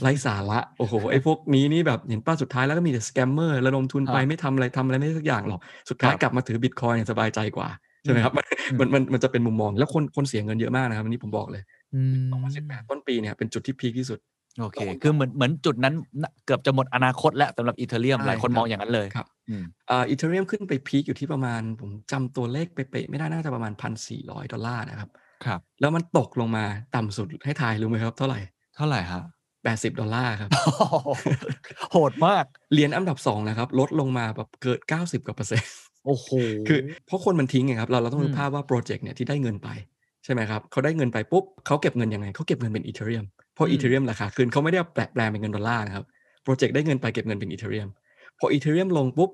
ไร้สาระโอ้โหไอ้พวกนี้นี่แบบเห็นป้าสุดท้ายแล้วก็มีแต่ scammer ระดมทุนไปไม่ทำอะไรทำอะไรไม่ได้สักอย่างหรอกสุดท้ายกลับมาถือบิตคอยอย่างสบายใจกว่า ใช่ไหมครับมันมันมันมันจะเป็นมุมมองแล้วคนคนเสียเงินเยอะมากนะครับอันนี้ผมบอกเลยอืม2018ต้นปีเนี่ยเป็นจุดที่ peak ที่สุดโอเค คือเหมือนเหมือนจุดนั้นน่ะเกือบจะหมดอนาคตแล้วสำหรับ Ethereum ใช่หลายคนครับมองอย่างนั้นเลยครับอืมอ่า Ethereum ขึ้นไป peak อยู่ที่ประมาณ ผมจำตัวเลขเป๊ะๆไม่ได้น่าจะประมาณ1,400ดอลลาร์นะครับครับ แล้วมันตกลงมาต่ำสุดให้ทายรู้ไหมครับ เท่าไหร่ เท่าไหร่ฮะ80ดอลลาร์ครับ โหดมากเหรียญอันดับสองนะครับ ลดลงมาแบบเกิด90กว่าเปอร์เซ็นต์ โอ้โหคือเพราะคนมันทิ้งไงครับเราเราต้องนึอืกมภาพว่าโปรเจกต์เนี่ยที่ได้เงินไปใช่ไหมครับเขาได้เงินไปปุ๊บเขาเก็บเงินยังไงเขาเก็บเงินเป็น Ethereumเพราะ Ethereum ราคาขึ้นเขาไม่ได้เอาแปลแปลงเป็นเงินดอลลาร์นะครับโปรเจกต์ได้เงินไปเก็บเงินเป็น Ethereum พอ Ethereum ลงปุ๊บ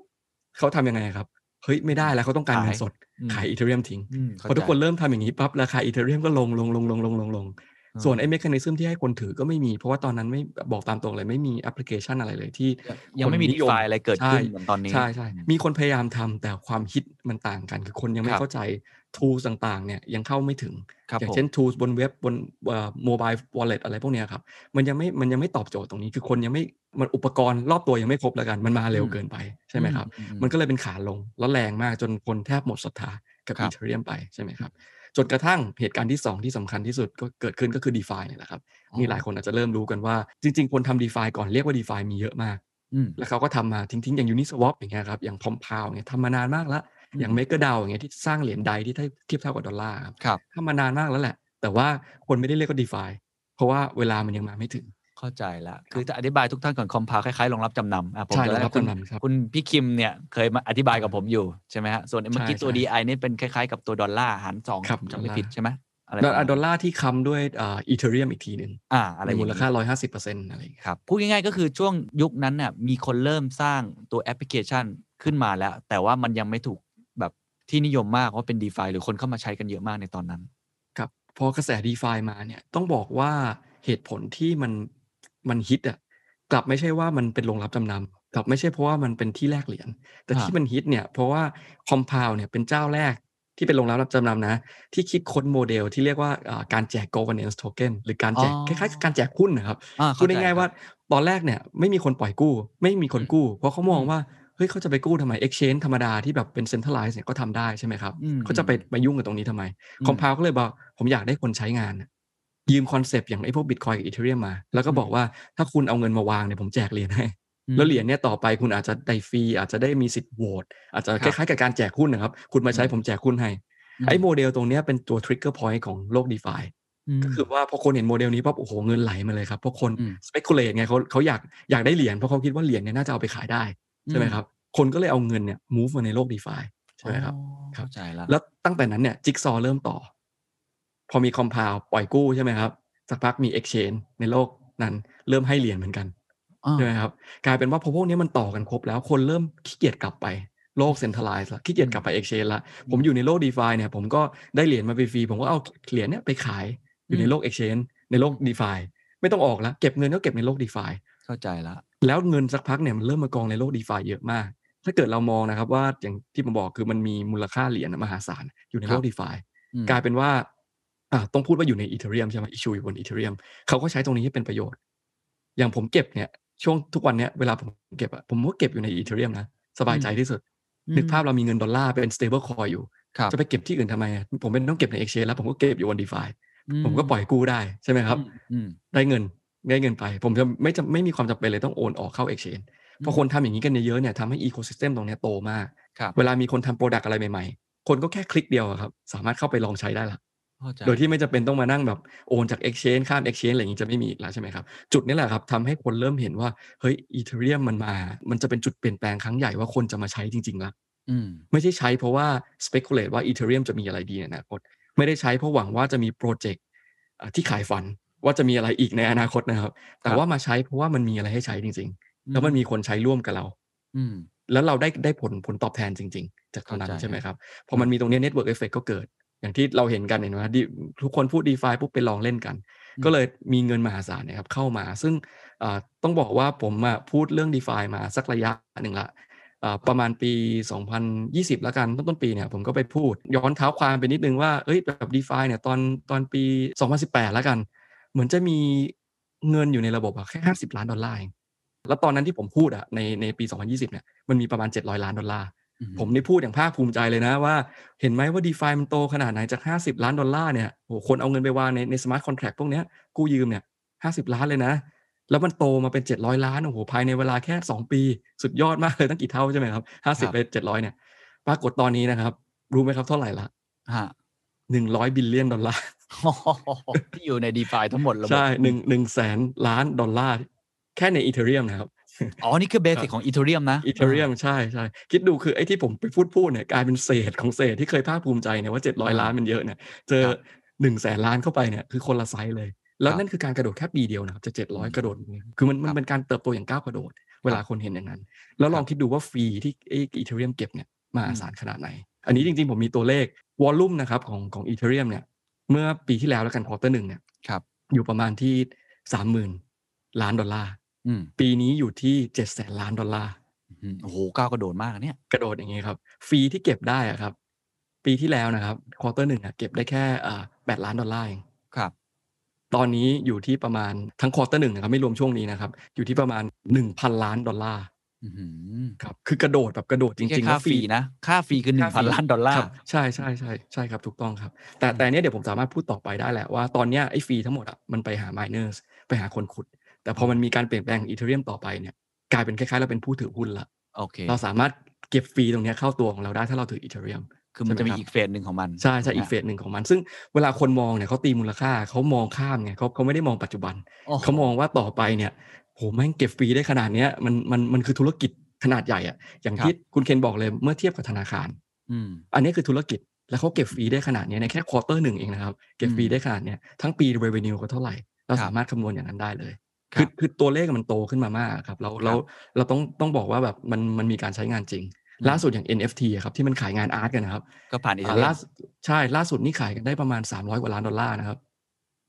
เขาทำยังไงครับเฮ้ยไม่ได้แล้วเขาต้องการเงินสดอืมขาย Ethereum ทิ้งอืมพอทุกคนเริ่มทำอย่างนี้ปั๊บราคา Ethereum ก็ลงลงลงลงลงลงลงอืม ส่วนไอ้ mechanism ที่ให้คนถือก็ไม่มี เพราะว่าตอนนั้นไม่บอกตามตรงเลยไม่มีแอปพลิเคชันอะไรเลยที่ ยังไม่มีคน DeFi อะไรเกิดขึ้นใช่เหมือนตอนนี้ใช่ใช่มีคนพยายามทำแต่ความคิดมันต่างกัน คือคนยังไม่ครับเข้าใจ tools ต่างๆเนี่ยยังเข้าไม่ถึงครับอย่างผมเช่น tools บนเว็บบนโมบาย wallet อะไรพวกเนี้ยครับ มันยังไม่มันยังไม่ตอบโจทย์ตรงนี้ คือคนยังไม่มันอุปกรณ์รอบตัวยังไม่ครบแล้วกัน มันมาเร็วอืมเกินไปใช่ไหมครับอือืมันก็เลยเป็นขาลงแล้วแรงมากจนคนแทบหมดศรัทธากับครัอีบเทเรียมไปใช่ไหมครับ จนกระทั่งเหตุการณ์ที่ 2 ที่สำคัญที่สุดก็เกิดขึ้นก็คือ d e f าเนี่ยแหละครับอ๋อนี่หลายคนอาจจะเริ่มรู้กันว่าจริง ๆ คนทำ d e f าก่อนเรียกว่า d e f ามีเยอะมากอืมแล้วเขาก็ทำมาทิ้งๆ อย่าง Uniswap อย่างเงี้ยครับอย่าง Compound เนี่ยทำมานานมากแล้วอืมอย่าง MakerDAO อย่างเงี้ยที่สร้างเหรียญใดที่เทียบเท่ากับดอลลาร์ครับครับทำมานานมากแล้วแหละ แต่ว่าคนไม่ได้เรียกว่า d e f าเพราะว่าเวลามันยังมาไม่ถึง เข้าใจแล้วคือจะอธิบายทุกท่านก่อนคอมพาคล้ายๆรองรับจำนำอะผมใช่จะรองรับคุณจำนำครับคุณพี่คิมเนี่ยเคยมาอธิบายกับผมอยู่ใช่ไหมฮะส่วนเมื่อกี้ใช่ตัวใช่ DI นี่เป็นคล้ายๆกับตัวดอลลาร์หารสองครับผมจำไม่ดอลลาร์ผิดใช่ไหมอะไรดอลประมาณดอลลาร์ที่ค้ำด้วยอ่าอีเทเรียมอีกทีหนึ่งอ่าอะไรอมีย่างมูลนี้ค่า 150%อะไรอย่างเงี้ยครับพูดง่ายๆก็คือช่วงยุคนั้นเนี่ยมีคนเริ่มสร้างตัวแอปพลิเคชันขึ้นมาแล้ว แต่ว่ามันยังไม่ถูกแบบที่นิยมมากว่าเป็น d e f าหรือคนเข้ามาใช้กันเยอะมากในตอนนั้น ครับพอกระแส d e f ามาเนี่ยต้องบอกว่าเหตุผลที่มัน มันฮิตอะกลับไม่ใช่ว่ามันเป็นโรงรับจำนำกลับไม่ใช่เพราะว่ามันเป็นที่แลกเหรียญแต่อ่าที่มันฮิตเนี่ยเพราะว่าคอมพาวเนี่ยเป็นเจ้าแรกที่เป็นโรงรับจำนำนะ ที่คิดค้นโมเดลที่เรียกว่าอ่าการแจก governance token หรือการแจกอ๋อคล้ายๆกับการแจกหุ้นนะครับอ่าพูดเข้ใจง่ายๆว่าตอนแรกเนี่ยไม่มีคนปล่อยกู้ ไม่มีคนกู้ เพราะเขามองอืมว่าเฮ้ยเขาจะไปกู้ทำไม exchange ธรรมดาที่แบบเป็น centralized เนี่ยก็ทำได้ใช่ไหมครับอืมเขาจะไปไปยุ่งกับตรงนี้ทำไมอืมคอมพาวก็เลยบอกผมอยากได้คนใช้งานน่ะ ยืม concept อย่างไอ้พวกบิตคอยกับ Ethereum มา แล้วก็บอกว่าถ้าคุณเอาเงินมาวางเนี่ยผมแจกเหรียญให้ แล้วเหรียญเนี่ยต่อไปคุณอาจจะได้ fee อาจจะได้มีสิทธิ์โหวตอาจจะครับคล้ายๆกับการแจกหุ้นนะครับ คุณมาใช้อืมผมแจกหุ้นให้อืมไอ้โมเดลตรงเนี้ยเป็นตัว trigger point ของโลก DeFiมก็คือว่าพอคนเห็นโมเดลนี้ปั๊บโอ้โหเงินไหลมาเลยครับเพราะคนอืม speculate ไงเขาเขาอยากอยากได้เหรียญเพราะเขาคิดว่าเหรียญเนี่ยน่าจะเอาไปขายได้ใช่ไหมครับคนก็เลยเอาเงินเนี่ย move มาในโลก d e f าใช่ไหมครับอ๋อเข้าใจแล้วแล้วตั้งแต่นั้นเนี่ยจิ๊กซอว์เริ่มต่อ พอมีคอมพาวปล่อยกู้ใช่ไหมครับ สักพักมี exchange ในโลกนั้น เริ่มให้เหรียญเหมือนกันอ่าใช่ไหมครับ กลายเป็นว่าพอพวกนี้มันต่อกันครบแล้วคนเริ่มขี้เกียจกลับไปโลก centralized ละขี้เกียจกลับไป exchange ละผมอยู่ในโลก d e f าเนี่ยผมก็ได้เหรียญมาฟรีๆผมก็เอาเหรียญเนี่ยไปขายอยู่ในโลก exchange ในโลก d e f าไม่ต้องออกแล้วเก็บเงินก็เก็บในโลก d e f าเข้าใจละแล้วเงินสักพักเนี่ยมันเริ่มมากองในโลก d e f าเยอะมาก ถ้าเกิดเรามองนะครับว่าอย่างที่ผมบอกคือมันมีมูลค่าเหรียญมหาศาลอยู่ในโลคกรับ d e f าอืมกลายเป็นว่า อ่าต้องพูดว่าอยู่ในอีเทเรียมใช่ไหมอิชูอยู่บนอีเทเรียมเขาก็ใช้ตรงนี้ให้เป็นประโยชน์ อย่างผมเก็บเนี่ย ช่วงทุกวันเนี้ยเวลาผมเก็บอะผมก็เก็บอยู่ในอีเทเรียมนะสบายใจที่สุด นึกภาพเรามีเงินดอลลาร์เป็น stable coin อยู่ครับจะไปเก็บที่อื่นทำไมอะผมไม่ต้องเก็บใน exchange แล้วผมก็เก็บอยู่บน DeFi อืผมก็ปล่อยกู้ได้ใช่ไหมครับอืมได้เงินได้เงินไป ผมจะไม่จะไม่มีความจำเป็นเลยต้องโอนออกเข้า exchange เพราะคนทำอย่างนี้กันเยอะๆเนี่ยทำให้ ecosystem ตรงเนี้ยโตมากครับเวลามีคนทำ product อะไรใหม่ๆ คนก็แค่คลิกเดียวอะครับ สามารถเข้าไปลองใช้ได้ละเข้าใจ โดยที่ไม่จำเป็นต้องมานั่งแบบโอนจาก exchange ข้าม exchange อะไรอย่างนี้จะไม่มีอีกแล้วใช่ไหมครับ จุดนี้แหละครับทำให้คนเริ่มเห็นว่า เฮ้ย Ethereum มันมา มันจะเป็นจุดเปลี่ยนแปลงครั้งใหญ่ว่าคนจะมาใช้จริงๆแล้วอืมไม่ใช่ใช้เพราะว่า speculate ว่า Ethereum จะมีอะไรดีในอนาคต ไม่ได้ใช้เพราะหวังว่าจะมีโปรเจกต์ที่ขายฝันว่าจะมีอะไรอีกในอนาคตนะครับ แต่ว่ามาใช้เพราะว่ามันมีอะไรให้ใช้จริง ๆ แล้วมันมีคนใช้ร่วมกับเรา อืมแล้วเราได้ได้ผลผลตอบแทนจริง ๆ จากตรงนั้นเข้าใจใช่ไหมครับ พอมันมีตรงนี้ network effect ก็เกิด อย่างที่เราเห็นกันเห็นไหมที่ทุกคนพูด DeFi ปุ๊บไปลองเล่นกัน ก็เลยมีเงินมหาศาลเนะครับเข้ามา ซึ่งอ่าต้องบอกว่าผมอะพูดเรื่อง DeFi มาสักระยะหนึ่งละอ่าประมาณปี 2020 แล้วกันต้นต้นปีเนี่ยผมก็ไปพูด ย้อนเท้าความไปนิดนึงว่าเอ้ยแบบ DeFi เนี่ยตอนตอนปี 2018 แล้วกัน เหมือนจะมีเงินอยู่ในระบบอะแค่ 50 ล้านดอลลาร์เองแล้วตอนนั้นที่ผมพูดอะในในปี 2020 เนี่ยมันมีประมาณ 700 ล้านดอลลาร์อื ผมได้พูดอย่างภาคภูมิใจเลยนะว่า เห็นไหมว่า d e f ามันโตขนาดไหนจาก 50 ล้านดอลลาร์เนี่ยโอ้โหคนเอาเงินไปวางในใน smart contract พวกเนี้ยกู้ยืมเนี่ย50ล้านเลยนะ แล้วมันโตมาเป็น 700 ล้านโอ้โหภายในเวลาแค่ 2 ปี สุดยอดมากเลยตั้งกี่เท่าใช่ไหมครับ50ไป700เนี่ยปรากฏตอนนี้นะครับ รู้ไหมครับเท่าไหร่ละฮะ100 billion ดอลลาร์ที่อยู่ใน d e f าทั้งหมดระบบใช่หนึ่งหนึ่งแสนล้านดอลลาร์แค่ใน Ethereum นะครับ อ๋อ นี่คือ basic ของ Ethereum นะ Ethereum ใช่ใช่คิดดูคือไอ้ที่ผมไปพูดพูดเนี่ยกลายเป็นเศษของเศษที่เคยภาคภูมิใจเนี่ยว่า 700 ล้านมันเยอะเนี่ยเจอครับหนึ่งแสนล้านเข้าไปเนี่ยคือคนละไซส์เลย แล้ครับนั่นคือการกระโดดแค่ปีเดียวนะครับจะอืม700 กระโดด คือมันมัครับเป็นการเติบโตอย่างก้าวกระโดด เวลาคนเห็นอย่างนั้น แล้วลองคิดดูว่า fee ที่ไอ้ Ethereum เก็บเนี่ยมหาศาลขนาดไหน อันนี้จริงๆ ผมมีตัวเลข volume นะครับของของ Ethereum เนี่ยเมื่อปีที่แล้วแล้วกัน quarter หนึ่งเนี่ยครับอยู่ประมาณที่สามหมื่นล้านดอลลาร์อืม ปีนี้อยู่ที่เจ็ดแสนล้านดอลลาร์อืมโอ้โหก้าวกระโดดมากอะเนี่ยกระโดดอย่างนี้ครับ fee ที่เก็บได้อะครับ ปีที่แล้วนะครับ quarter หนึ่งอะเก็บได้แค่แปดล้านดอลลาร์เองครับ ตอนนี้อยู่ที่ประมาณทั้ง quarter หนึ่งนะครับไม่รวมช่วงนี้นะครับ อยู่ที่ประมาณหนึ่งพันล้านดอลลาร์อื้อหือครับคือกระโดดแบบกระโดดจริงๆแล้วนี่แค่ค่า fee นะ ค่า fee คือหนึ่งพันล้านดอลลาร์ครับใช่ใช่ใช่ใช่ครับถูกต้องครับ แต่แต่เนี้ยเดี๋ยวผมสามารถพูดต่อไปได้แหละว่าตอนเนี้ยไอ้ fee ทั้งหมดอะมันไปหา miners ไปหาคนขุด แต่พอมันมีการเปลี่ยนแปลง Ethereum ต่อไปเนี่ยกลายเป็นคล้ายๆเราเป็นผู้ถือหุ้นละโอเคเราสามารถเก็บ fee ตรงเนี้ยเข้าตัวของเราได้ถ้าเราถือ Ethereum คือมันจะมีใช่ไหมครับอีก phase หนึ่งของมันใช่ใช่ถูอีก phase หนึ่งของมัน ซึ่งเวลาคนมองเนี่ยเขาตีมูลค่าเขามองข้ามไงเขาเขาไม่ได้มองปัจจุบันโอ้โหเขามองว่าต่อไปเนี่ยโหแม่งเก็บ fee ได้ขนาดเนี้ยมันมันมันคือธุรกิจขนาดใหญ่อะอย่างที่คุณเคนบอกเลยเมื่อเทียบกับธนาคารอืมอันนี้คือธุรกิจแล้วเขาเก็บ fee ได้ขนาดเนี้ยในแค่ quarter หนึ่งเองนะครับ เก็บ fee ได้ขนาดเนี้ยทั้งปี revenue ก็เท่าไหร่ เราครับสามารถคำนวณอย่างนั้นได้เลย ครับคือคือตัวเลขมันโตขึ้นมามากครับเราเราเราต้องต้องบอกว่าแบบมันมันมีการใช้งานจริง ล่าสุดอย่าง NFT อะครับที่มันขายงาน art กันนะครับ ก็ผ่าน Ethereum อ่าล่าสุดใช่ล่าสุดนี่ขายกันได้ประมาณ 300 กว่าล้านดอลลาร์นะครับ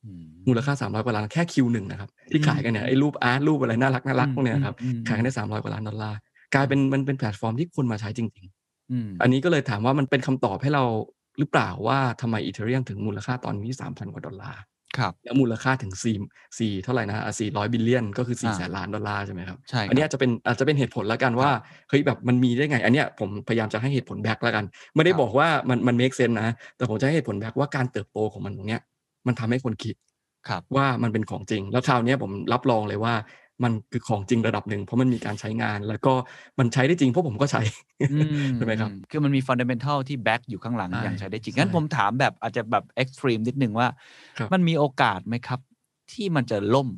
อืมมูลค่า 300 กว่าล้านแค่ Q หนึ่งนะครับ ที่ขายกันเนี่ยไอ้รูป art รูปอะไรน่ารักน่ารักพวกเนี้ยครับอืมอืมขายกันได้ 300 กว่าล้านดอลลาร์กลายเป็นมันเป็นแพลตฟอร์มที่คนมาใช้จริงอืมๆอันนี้ก็เลยถามว่ามันเป็นคำตอบให้เราหรือเปล่าว่าทำไม Ethereum ถึงมูลค่าตอนนี้ 3,000 กว่าดอลลาร์ครับ แล้วมูลค่าถึง4 4เท่าไหร่นะอะ400 billion ก็คือ4อ่าแสนล้านดอลลาร์ใช่ไหมครับใช่ครับอันนี้อาจจะเป็นอาจจะเป็นเหตุผลแล้วกันว่าเฮ้ยแบบมันมีได้ไง อันเนี้ยผมพยายามจะให้เหตุผล back แล้วกัน ไม่ได้ครับบอกว่ามันมัน make sense นะ แต่ผมจะให้เหตุผล back ว่าการเติบโตของมันตรงเนี้ยมันทำให้คนคิดครับว่ามันเป็นของจริง แล้วคราวเนี้ยผมรับรองเลยว่า มันคือของจริงระดับหนึ่งเพราะมันมีการใช้งาน แล้วก็มันใช้ได้จริงเพราะผมก็ใช้อืมใช่ไหมครับ คือมันมี fundamental ที่ back อยู่ข้างหลังใช่อย่างใช้ได้จริงใช่งั้นผมถามแบบอาจจะแบบ extreme นิดนึงว่าครับมันมีโอกาสไหมครับ ที่มันจะล่ม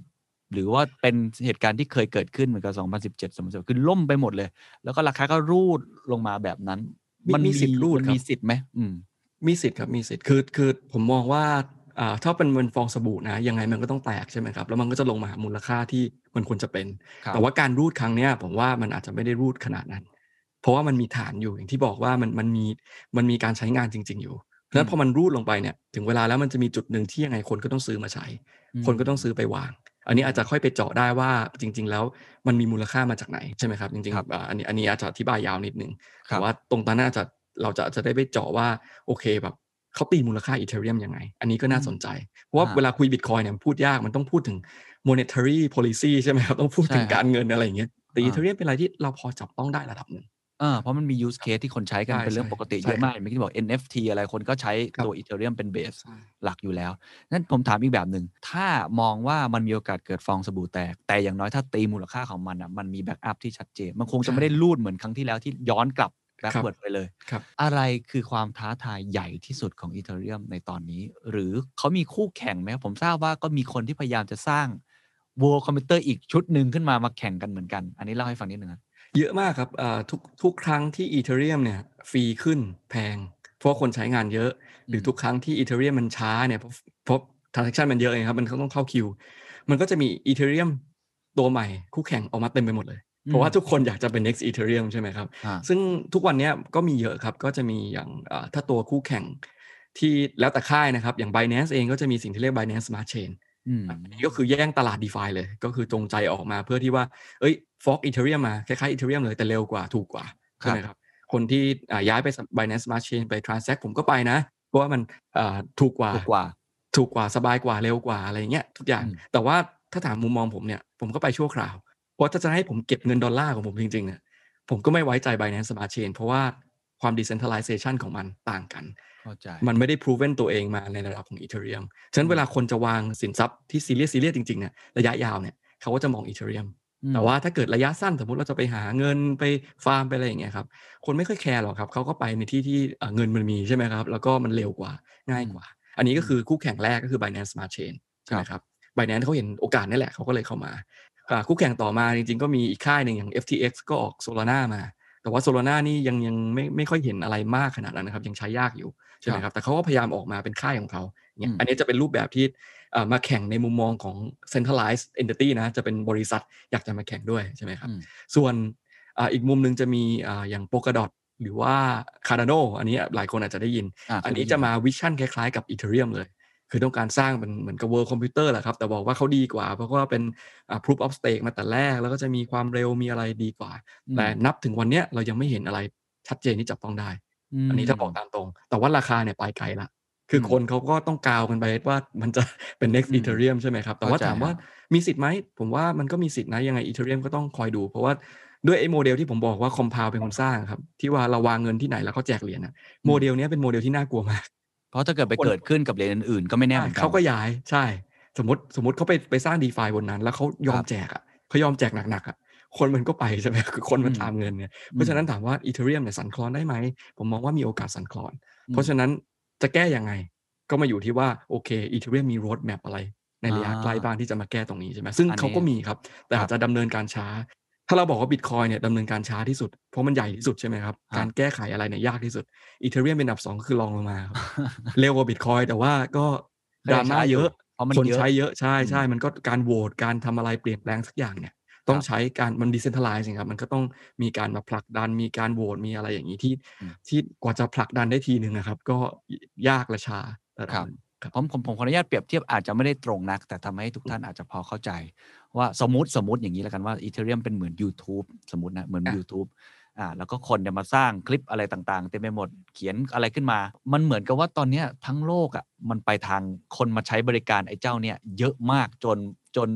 หรือว่าเป็นเหตุการณ์ที่เคยเกิดขึ้นเหมือนกับ 2017 2017คือล่มไปหมดเลย แล้วก็ราคาก็รูดลงมาแบบนั้นมีมีสิทธิ์รูดมันครับมีสิทธิ์ไหมอืมมีสิทธิ์ครับมีสิทธิ์คือคือผมมองว่าอ่า ถ้าเป็นเงินฟองสบู่นะยังไงมันก็ต้องแตกใช่ไหมครับแล้วมันก็จะลงมาหามูลค่าที่มันควรจะเป็นครับแต่ว่าการรูดครั้งเนี้ยผมว่ามันอาจจะไม่ได้รูดขนาดนั้น เพราะว่ามันมีฐานอยู่อย่างที่บอกว่ามันมันมีมันมีการใช้งานจริง ๆ อยู่เพราะฉะนั้นพอมันรูดลงไปเนี่ยถึงเวลาแล้วมันจะมีจุดหนึ่งที่ยังไงคนก็ต้องซื้อมาใช้อืมคนก็ต้องซื้อไปวาง อันนี้อาจจะค่อยไปเจาะได้ว่าจริง ๆ แล้วมันมีมูลค่ามาจากไหนใช่ไหมครับจริงครับๆอ่าอันนี้อันนี้อาจจะอธิบายยาวนิดนึงครัแต่บว่าตรงนั้นน่าจะเราจะจะได้ไปเจาะว่าโอเคแบบ เขาตีมูลค่าอีเทเรียมยังไง อันนี้ก็น่าสนใจ เพราะว่าอ่าเวลาคุยบิตคอยเนี่ยมันพูดยากมันต้องพูดถึง monetary policy ใช่ไหมครับต้องพูดถึงใช่ครับการเงินอะไรอย่างเงี้ยแต่อ่าอีเทเรียมเป็นอะไรที่เราพอจับต้องได้ระดับหนึ่งเออเพราะมันมี use case ที่คนใช้กันใช่เป็นเรื่องใช่ปกติใช่เยอะมากเมื่อกี้บอก NFT อะไรคนก็ใช้ครับตัว Ethereum เป็น base หลักอยู่แล้ว นั่นผมถามอีกแบบหนึ่ง ถ้ามองว่ามันมีโอกาสเกิดฟองสบู่แตก แต่อย่างน้อยถ้าตีมูลค่าของมันอะมันมี backup ที่ชัดเจน มันคงจะไม่ได้รูดเหมือนครั้งที่แล้วที่ย้อนกลับ backward ไปเลยครับอะไรคือความท้าทายใหญ่ที่สุดของ Ethereum ในตอนนี้ หรือเขามีคู่แข่งไหมผมทราบว่าก็มีคนที่พยายามจะสร้าง World Computer อีกชุดหนึ่งขึ้นมามาแข่งกันเหมือนกัน อันนี้เล่าให้ฟังนิดนึงครับเยอะมากครับอ่าทุกทุกครั้งที่อีเทเรียมเนี่ยฟรีขึ้นแพง เพราะคนใช้งานเยอะ หรือทุกครั้งที่อีเทเรียมมันช้าเนี่ยเพราะเพราะ transaction มันเยอะไงครับมันต้องเข้าคิว มันก็จะมีอีเทเรียมตัวใหม่คู่แข่งออกมาเต็มไปหมดเลย เพราะว่าทุกคนอยากจะเป็น next ethereum ใช่ไหมครับอ่าซึ่งทุกวันเนี้ยก็มีเยอะครับ ก็จะมีอย่างอ่าถ้าตัวคู่แข่งที่แล้วแต่ค่ายนะครับ อย่าง Binance เองก็จะมีสิ่งที่เรียก Binance Smart Chain อืมอันนี้ก็คือแย่งตลาด d e f i เลย ก็คือจงใจออกมาเพื่อที่ว่า เอ้ยฟอกอีเทเรียมมา คล้ายๆอีเทเรียมเลยแต่เร็วกว่าถูกกว่าครับใช่ไหมครับ คนที่อ่าย้ายไป Binance Smart Chain ไป Transact ผมก็ไปนะ เพราะว่ามันอ่าถูกกว่าถูกกว่า ถูกกว่าสบายกว่าเร็วกว่าอะไรเงี้ยทุกอย่างอืมแต่ว่าถ้าถามมุมมองผมเนี่ย ผมก็ไปชั่วคราว เพราะถ้าจะให้ผมเก็บเงินดอลลาร์ของผมจริงๆเนี่ยผมก็ไม่ไว้ใจ Binance Smart Chain เพราะว่าความ decentralization ของมันต่างกันเข้าใจมันไม่ได้ proven ตัวเองมาในระดับของ Ethereum ฉะนั้นเวลาคนจะวางสินทรัพย์ที่ serious serious จริงๆเนี่ยระยะยาวเนี่ยเขาก็จะมอง Ethereum อืมแต่ว่าถ้าเกิดระยะสั้นสมมติเราจะไปหาเงินไปฟาร์มไปอะไรอย่างเงี้ยครับ คนไม่ค่อย care หรอกครับเขาก็ไปในที่ที่เอ่อเงินมันมีใช่ไหมครับ แล้วก็มันเร็วกว่าง่ายกว่า อันนี้ก็คือคู่แข่งแรกก็คือ Binance Smart Chain ใช่ไหมครับ Binance เขาเห็นโอกาสนี่แหละเขาก็เลยเข้ามาอ่า คู่แข่งต่อมาจริงๆ ก็มีอีกค่ายหนึ่งอย่าง FTX ก็ออก Solana มา แต่ว่า Solana นี่ยังยังไม่ไม่ค่อยเห็นอะไรมากขนาดนั้นนะครับ ยังใช้ยากอยู่ใช่ไหมครับ แต่เขาก็พยายามออกมาเป็นค่ายของเขาเนี่ยอืมอันนี้จะเป็นรูปแบบที่เอ่อมาแข่งในมุมมองของ centralized entity นะ จะเป็นบริษัทอยากจะมาแข่งด้วยใช่ไหมครับอืมส่วนอ่าอีกมุมหนึ่งจะมีอ่าอย่าง Polkadot หรือว่า Cardano อันนี้หลายคนอาจจะได้ยินอ่าอันนี้จะมาวิชั่นคล้ายๆกับ Ethereum เลย คือต้องการสร้างเป็นเหมือนกับ World Computer แหละครับ แต่บอกว่าเขาดีกว่า เพราะว่าเป็นอ่า Proof of Stake มาแต่แรก แล้วก็จะมีความเร็วมีอะไรดีกว่าอืมแต่นับถึงวันเนี้ยเรายังไม่เห็นอะไรชัดเจนที่จับต้องได้มอันนี้ถ้าบอกตามตรง แต่ว่าราคาเนี่ยไปไกลละคืออมคนเขาก็ต้องกาวกันไปว่ามันจะเป็น next อืม Ethereum ใช่ไหมครับ แต่ว่าเข้าใจถามว่าครับมีสิทธิ์ไหม ผมว่ามันก็มีสิทธิ์นะ ยังไง Ethereum ก็ต้องคอยดู เพราะว่าด้วยไอ้โมเดลที่ผมบอกว่า Compound เป็นคนสร้างครับ ที่ว่าเราวางเงินที่ไหนแล้วเขาแจกเหรียญนะโมเดลเนี้ยเป็นโมเดลที่น่ากลัวมากเพ ราะถ้าเกิดไปคนเกิดขึ้นกับเหรียญอื่นๆก็ไม่แน่เหมือนกันเขาก็ย้ายใช่ สมมติสมมติเขาไปไปสร้าง DeFi บนนั้น แล้วเขายอคมรับแจกอะเขายอมแจกหนักๆอะคนมันก็ไปใช่ไหมคือคนมันอืมตามเงินเนี่ยเพราะฉะนั้นถามว่า Ethereum เนี่ยสั่นคลอนได้ไหม ผมมองว่ามีโอกาสสั่นคลอนอืมเพราะฉะนั้นจะแก้ยังไง ก็มาอยู่ที่ว่าโอเค Ethereum มีโรดแมปอะไร ในระยะอ่าใกล้บ้างที่จะมาแก้ตรงนี้ใช่ไหมซึ่งอันนี้เขาก็มีครับ แต่ครับอาจจะดำเนินการช้า ถ้าเราบอกว่าบิตคอยเนี่ยดำเนินการช้าที่สุด เพราะมันใหญ่ที่สุดใช่ไหมครับครับการแก้ไขอะไรเนี่ยยากที่สุดอีเทเรียมเป็นอันดับสองก็คือรองลงมาครับเร็วกว่าบิตคอยแต่ว่าก็ดราม่าเยอะเพราะมันคนเยอะใช้เยอะใช่อืมใช่มันก็การโหวตการทำอะไรเปลี่ยนแปลงสักอย่างเนี่ยต้องใช้การมันดิเซนทัลไลซ์ครับมันก็ต้องมีการมาผลักดันมีการโหวตมีอะไรอย่างนี้ที่อืมที่กว่าจะผลักดันได้ทีหนึ่งนะครับ ก็ยากและช้าระดัครับหนึ่งครับผมผมผมขออนุญาตเปรียบเทียบอาจจะไม่ได้ตรงนัก แต่ทำให้ทุกท่านอาจจะพอเข้าใจ ว่าสมมติสมมติอย่างนี้แล้วกันว่า Ethereum เป็นเหมือน YouTube สมมตินะเหมือนอะ YouTube อ่าแล้วก็คนเนี่ยมาสร้างคลิปอะไรต่างๆ เต็มไปหมดเขียนอะไรขึ้นมา มันเหมือนกับว่าตอนเนี้ยทั้งโลกอะมันไปทางคนมาใช้บริการไอ้เจ้าเนี่ยเยอะมากจนจน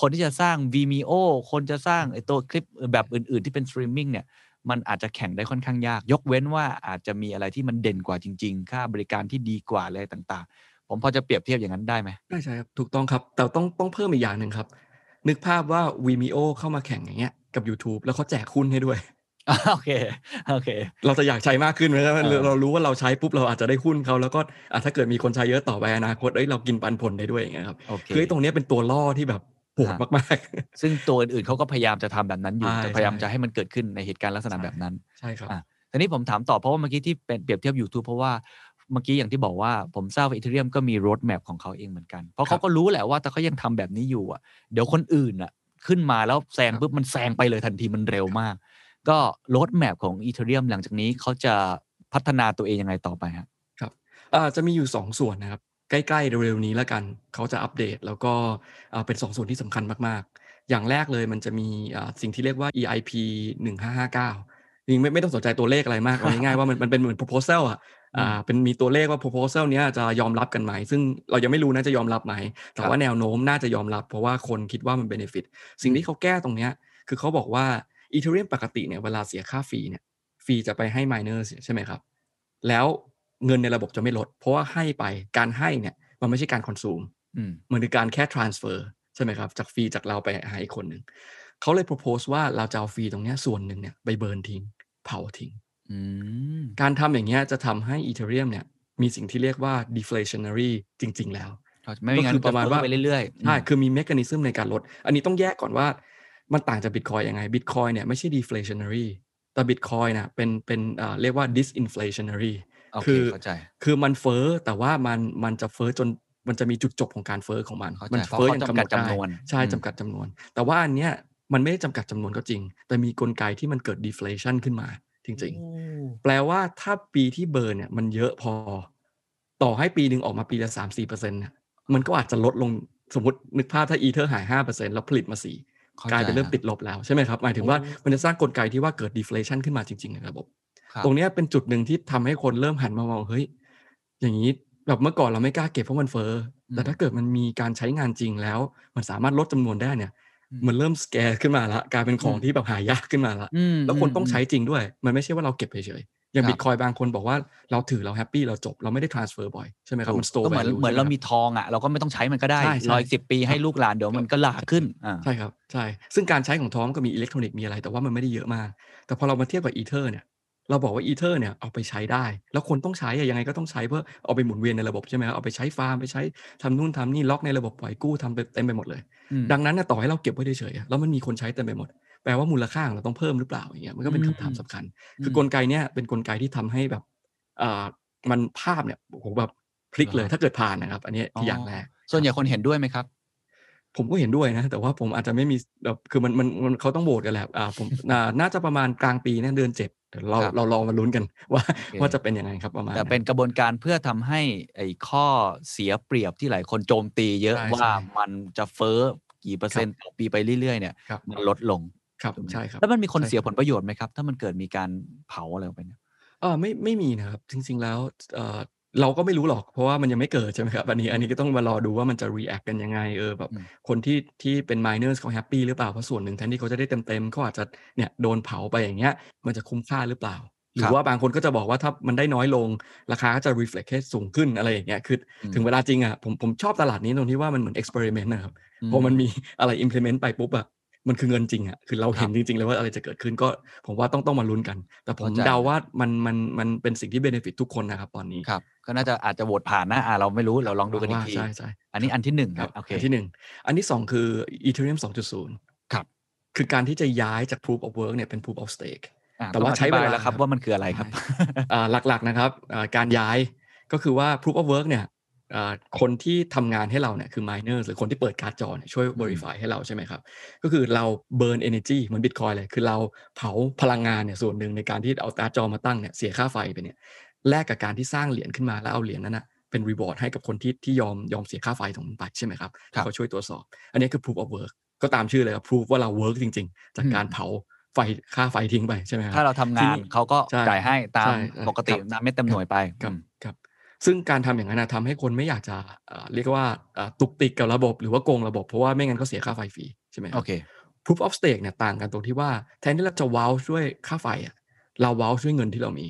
คนที่จะสร้าง Vimeo คนจะสร้างไอ้ตัวคลิปแบบอื่นๆ ที่เป็นสตรีมมิ่งเนี่ยมันอาจจะแข่งได้ค่อนข้างยาก ยกเว้นว่าอาจจะมีอะไรที่มันเด่นกว่าจริง ๆ ค่าบริการที่ดีกว่าอะไรต่างๆ ผมพอจะเปรียบเทียบอย่างนั้นได้ไหมใช่ใช่ครับถูกต้องครับแต่ต้องต้องเพิ่มอีกอย่างหนึ่งครับ นึกภาพว่า Vimeo เข้ามาแข่งอย่างเงี้ยกับ YouTube แล้วเขาแจกหุ้นให้ด้วยโอเคโอเค เราจะอยากใช้มากขึ้นไหมครับเออเรารู้ว่าเราใช้ปุ๊บเราอาจจะได้หุ้นเขาแล้วก็อะถ้าเกิดมีคนใช้เยอะต่อไปอนาคตเอ้ยเรากินปันผลได้ด้วยอย่างเงี้ยครับโอเคคือไอ้ตรงเนี้ยเป็นตัวล่อที่แบบโหดครับมากซึ่งตัวอื่นๆเขาก็พยายามจะทำแบบนั้นอยู่ใช่จะพยายามใช่จะให้มันเกิดขึ้นในเหตุการณ์ลักษณะใช่แบบนั้นๆใช่ครับอะทีนี้ผมถามต่อเพราะว่าเมื่อกี้ที่เป็นเปรียบเทียบ YouTube เพราะว่า เมื่อกี้อย่างที่บอกว่าผมทราบว่าอีเทเรียมก็มีรถแมพของเขาเองเหมือนกัน เพราะครัเขาบก็รู้แหละว่าถ้าเขายังทำแบบนี้อยู่อะเดี๋ยวคนอื่นอะขึ้นมาแล้วแซงครับปุ๊บมันแซงไปเลยทันทีมันเร็วมาก ก็รถแมพของอีเทเรียมหลังจากนี้เขาจะพัฒนาตัวเองยังไงต่อไปฮะครับอ่าจะมีอยู่ 2 ส่วนนะครับ ใกล้ๆเร็วๆนี้แล้วกัน เขาจะอัปเดตแล้วก็อ่าเป็น 2 ส่วนที่สำคัญมากๆ อย่างแรกเลยมันจะมีอ่าสิ่งที่เรียกว่า EIP 1559จริงๆไม่ไม่ต้องสนใจตัวเลขอะไรมากเอาง่ายๆว่ามันมันเป็นเหมือน proposal อะ อ่าเป็นมีตัวเลขว่า proposal เนี้ยจะยอมรับกันไหม ซึ่งเรายังไม่รู้นะจะยอมรับไหม แต่ว่าแนวโน้มน่าจะยอมรับ เพราะว่าคนคิดว่ามัน benefit สิ่งที่เขาแก้ตรงเนี้ยคือเขาบอกว่า Ethereum ปกติเนี่ยเวลาเสียค่าฟรีเนี่ยฟรีจะไปให้ miners ใช่ไหมครับ แล้วเงินในระบบจะไม่ลด เพราะว่าให้ไปการให้เนี่ยมันไม่ใช่การคอนซูมอืมมันคือการแค่ transfer ใช่ไหมครับ จากฟรีจากเราไปหาอีกคนหนึ่งเขาเลย propose ว่าเราจะเอาฟรีตรงเนี้ยส่วนหนึ่งเนี่ยไปเบิร์นทิ้งเผาทิ้งอืม การทำอย่างเงี้ยจะทำให้ Ethereum เนี่ยมีสิ่งที่เรียกว่า deflationary จริง ๆ แล้วไม่มีงั้นก็คือประมาณว่าไปเรื่อยๆใช่อืมคือมีเมคานิซึมในการลด อันนี้ต้องแยกก่อนว่ามันต่างจากบิตคอยยังไงบิตคอยเนี่ยไม่ใช่ deflationary แต่บิตคอยนะเป็นเป็นเอ่อเรียกว่า disinflationary โอเคคือเข้าใจคือมันเฟ้อแต่ว่ามันมันจะเฟ้อจนมันจะมีจุดจบของการเฟ้อของมันเข้าใจมัเพราะเฟ้อเขาอย่างจำกัดกำหนดได้จำนวนใช่อืมจำกัดจำนวน แต่ว่าอันเนี้ยมันไม่ได้จำกัดจำนวนก็จริง แต่มีกลไกที่มันเกิด deflation ขึ้นมา จริงโอ้ๆแปลว่าถ้า fee ที่ burn เนี่ย มันเยอะพอ ต่อให้ปีหนึ่งออกมาปีละสามสี่เปอร์เซ็นต์เนี่ยมันก็อาจจะลดลงสมมตินึกภาพถ้าอีเทอร์หายห้าเปอร์เซ็นต์แล้วผลิตมาสี่เข้าใจครับกลายเป็นเริ่มติดลบแล้วใช่ไหมครับ หมายถึงว่าโอ้มันจะสร้างกลไกที่ว่าเกิด deflation ขึ้นมาจริง ๆ ในระบบครับตรงเนี้ยเป็นจุดหนึ่งที่ทำให้คนเริ่มหันมามองเฮ้ยอย่างนี้แบบเมื่อก่อนเราไม่กล้าเก็บเพราะมันเฟ้ออืมแต่ถ้าเกิดมันมีการใช้งานจริงแล้ว มันสามารถลดจำนวนได้เนี่ยอื มมันเริ่ม scarce ขึ้นมาละกลายเป็นของอืมที่แบบหายากขึ้นมาละอืมแล้วคนต้องใช้จริงด้วย มันไม่ใช่ว่าเราเก็บเฉยๆอย่างครับบิตคอยน์บางคนบอกว่าเราถือเรา happy เราจบเราไม่ได้ transfer บ่อยใช่ไหมครับมัน store ก็เหมือน value เหมือนใช่เราไหมีทองอะเราก็ไม่ต้องใช้มันก็ได้ใช่ใช่รออีกสิบปีให้ลูกหลานเดี๋ยวมันก็หลาขึ้นอ่าใช่ครับใช่ซึ่งการใช้ของทองก็มีอิเล็กทรอนิกส์มีอะไรแต่ว่ามันไม่ได้เยอะมาก แต่พอเรามาเทียบกับอีเทอร์เนี่ย เราบอกว่าอีเทอร์เนี่ยเอาไปใช้ได้ แล้วคนต้องใช้อะยังไงก็ต้องใช้เพื่อเอาไปหมุนเวียนในระบบใช่ไหมครับเอาไปใช้ฟาร์มไปใช้ทำนู่นทำนี่ล็อกในระบบปล่อยกู้ทำไปเต็มไปหมดเลยอืมดังนั้นนะต่อให้เราเก็บไว้เฉยๆอะแล้วมันมีคนใช้เต็มไปหมด แปลว่ามูลค่าของเราต้องเพิ่มหรือเปล่าอย่างเงี้ยมันก็เป็นคำถามสำคัญ คือมกลไกเนี้ยเป็นกลไกที่ทำให้แบบอ่ามันภาพเนี่ยโอ้โหแบบพลิกเลยเหรอถ้าเกิดผ่านนะครับ อันเนี้ยที่อย่างแรกส่วนใหญ่คนเห็นด้วยไหมครับ ผมก็เห็นด้วยนะ แต่ว่าผมอาจจะไม่มีแบบคือมันมันมันเขาต้องโหวตกันแหละอ่าผมอ่าน่าจะประมาณกลางปีเนี่ยเดือนเจ็ดเดี๋ยวเราครับเรารอมาลุ้นกันว่าโอเคว่าจะเป็นยังไงครับประมาณแต่เป็นกระบวนการเพื่อทำให้ไอ้ข้อเสียเปรียบที่หลายคนโจมตีเยอะใช่ว่าใช่มันจะเฟ้อกี่เปอร์เซ็นต์ต่อปีไปเรื่อยๆเนี่ยครับมันลดลงครับถูกไหมใช่ครับแล้วมันมีคนใช่เสียรับผลประโยชน์ไหมครับ ถ้ามันเกิดมีการเผาอะไรออกไปเนี่ยเออไม่ไม่มีนะครับ จริง ๆ แล้ว เออเราก็ไม่รู้หรอก เพราะว่ามันยังไม่เกิดใช่ไหมครับอันนี้อันนี้ก็ต้องมารอดูว่ามันจะ react กันยังไงเออแบบอืมคนที่ที่เป็น miners เขาแฮปปี้หรือเปล่าเพราะส่วนหนึ่งแทนที่เขาจะได้เต็มๆเขาอาจจะเนี่ยโดนเผาไปอย่างเงี้ย มันจะคุ้มค่าหรือเปล่า หรือว่าบางคนก็จะบอกว่าถ้ามันได้น้อยลงราคาก็จะ reflect ให้สูงขึ้นอะไรอย่างเงี้ยคืออืมถึงเวลาจริงอะผมผมชอบตลาดนี้ตรงที่ว่ามันเหมือน experiment นะครับพอมันมีอะไร implement ไปปุ๊บอะ มันคือเงินจริงอะคือเราเห็นจริง ๆ เลยว่าอะไรจะเกิดขึ้นก็ผมว่าต้องต้องมาลุ้นกัน แต่ผมเข้าใจเดาว่ามันมันมันเป็นสิ่งที่ benefit ทุกคนนะครับตอนนี้ครับก็น่าจะอาจจะโหวตผ่านนะอ่าเราไม่รู้เราลองดูกันอีกว่าทีใช่ใช่อันนี้อันที่หนึ่งคครัรับบโอเคอันที่หนึ่งอันที่สองคือ Ethereum 2.0ครับคือการที่จะย้ายจาก proof of work เนี่ยเป็น proof of stake อะแต่ว่าองอธิใช้เวลาบยแล้วครับว่ามันคืออะไรครับอ่าหลักๆนะครับอ่าการย้ายก็คือว่า proof of work เนี่ยอ่า คนที่ทำงานให้เราเนี่ยคือ miners หรือคนที่เปิดการ์ดจอเนี่ยช่วย verify ให้เราใช่ไหมครับ ก็คือเรา burn energy เหมือน bitcoin เลย คือเราเผาพลังงานเนี่ยส่วนหนึ่งในการที่เอาการ์ดจอมาตั้งเนี่ยเสียค่าไฟไปเนี่ยแลกกับการที่สร้างเหรียญขึ้นมาแล้วเอาเหรียญนั้นนะเป็น reward ให้กับคนที่ที่ยอมยอมเสียค่าไฟตรงนั้นไปใช่ไหมครับครับเขาช่วยตรวจสอบ อันนี้คือ proof of work ก็ตามชื่อเลยครับ proof ว่าเรา work จริง ๆ จากการเผาไฟค่าไฟทิ้งไปใช่ไหมครับถ้าเราทำงาทีนนี้เขาก็ใช่จ่ายให้ตามใช่ใช่ปกติครับตามเม็ดเต็มหน่วยไปครับอืมครับ ซึ่งการทำอย่างนั้นนะทำให้คนไม่อยากจะเอ่อเรียกว่าเอ่อตุกติกกับระบบหรือว่าโกงระบบเพราะว่าไม่งั้นก็เสียค่าไฟฟรีใช่ไหมคโอรับเค proof of stake เนี่ยต่างกันตรงที่ว่าแทนที่เราจะว้าวช่วยค่าไฟอะเราว้าวช่วยเงินที่เรามี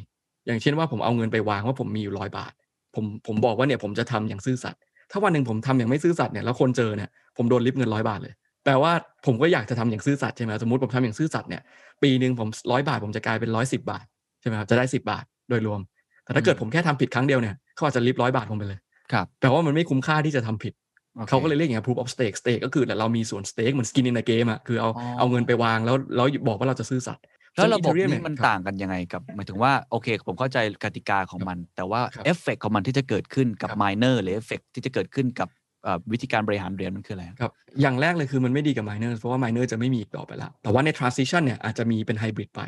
อย่างเช่นว่าผมเอาเงินไปวางว่าผมมีอยู่ร้อยบาท ผมผมบอกว่าเนี่ยผมจะทำอย่างซื่อสัตย์ถ้าวันหนึ่งผมทำอย่างไม่ซื่อสัตย์เนี่ยแล้วคนเจอเนี่ยผมโดนริบเงินร้อยบาทเลยแปลว่าผมก็อยากจะทำอย่างซื่อสัตย์ใช่ไหมสมมติผมทำอย่างซื่อสัตย์เนี่ยปีหนึ่งผมร้อยบาท ผมจะกลายเป็นร้อยสิบาทใช่ไหมครับจะได้สิบาทโดยรวม แต่ถ้าเกิดผมแค่ทำผิดครั้งเดียวเนี่ย เขาอาจจะริบร้อยบาทผมไปเลยครับแปลว่ามันไม่คุ้มค่าที่จะทำผิดโอคเขาก็เลยเรียกอย่างเงี้ย proof of stake stake ก็คือเรามีส่วน stake เหมือน skin in the game อะคือเอาอ๋อเอาเงินไปวางแล้วแล้วบอกว่าเราจะซื่อสัตย์แล้วระบบซึ่ง Ethereum นี้มันเยครับต่างกันยังไงกับหมายถึงว่าโอเค ผมเข้าใจกติกาของมัน แต่ว่าครับเอฟเฟกของมันที่จะเกิดขึ้นกับครับ miner หรือเอฟเฟกที่จะเกิดขึ้นกับเอ่อวิธีการบริหารเหรียญมันคืออะไรครับ อย่างแรกเลยคือมันไม่ดีกับ miners เพราะว่า miners จะไม่มีอีกต่อไปแล้วแต่ว่าใน transition เนี่ยอาจจะมีเป็น hybrid ไป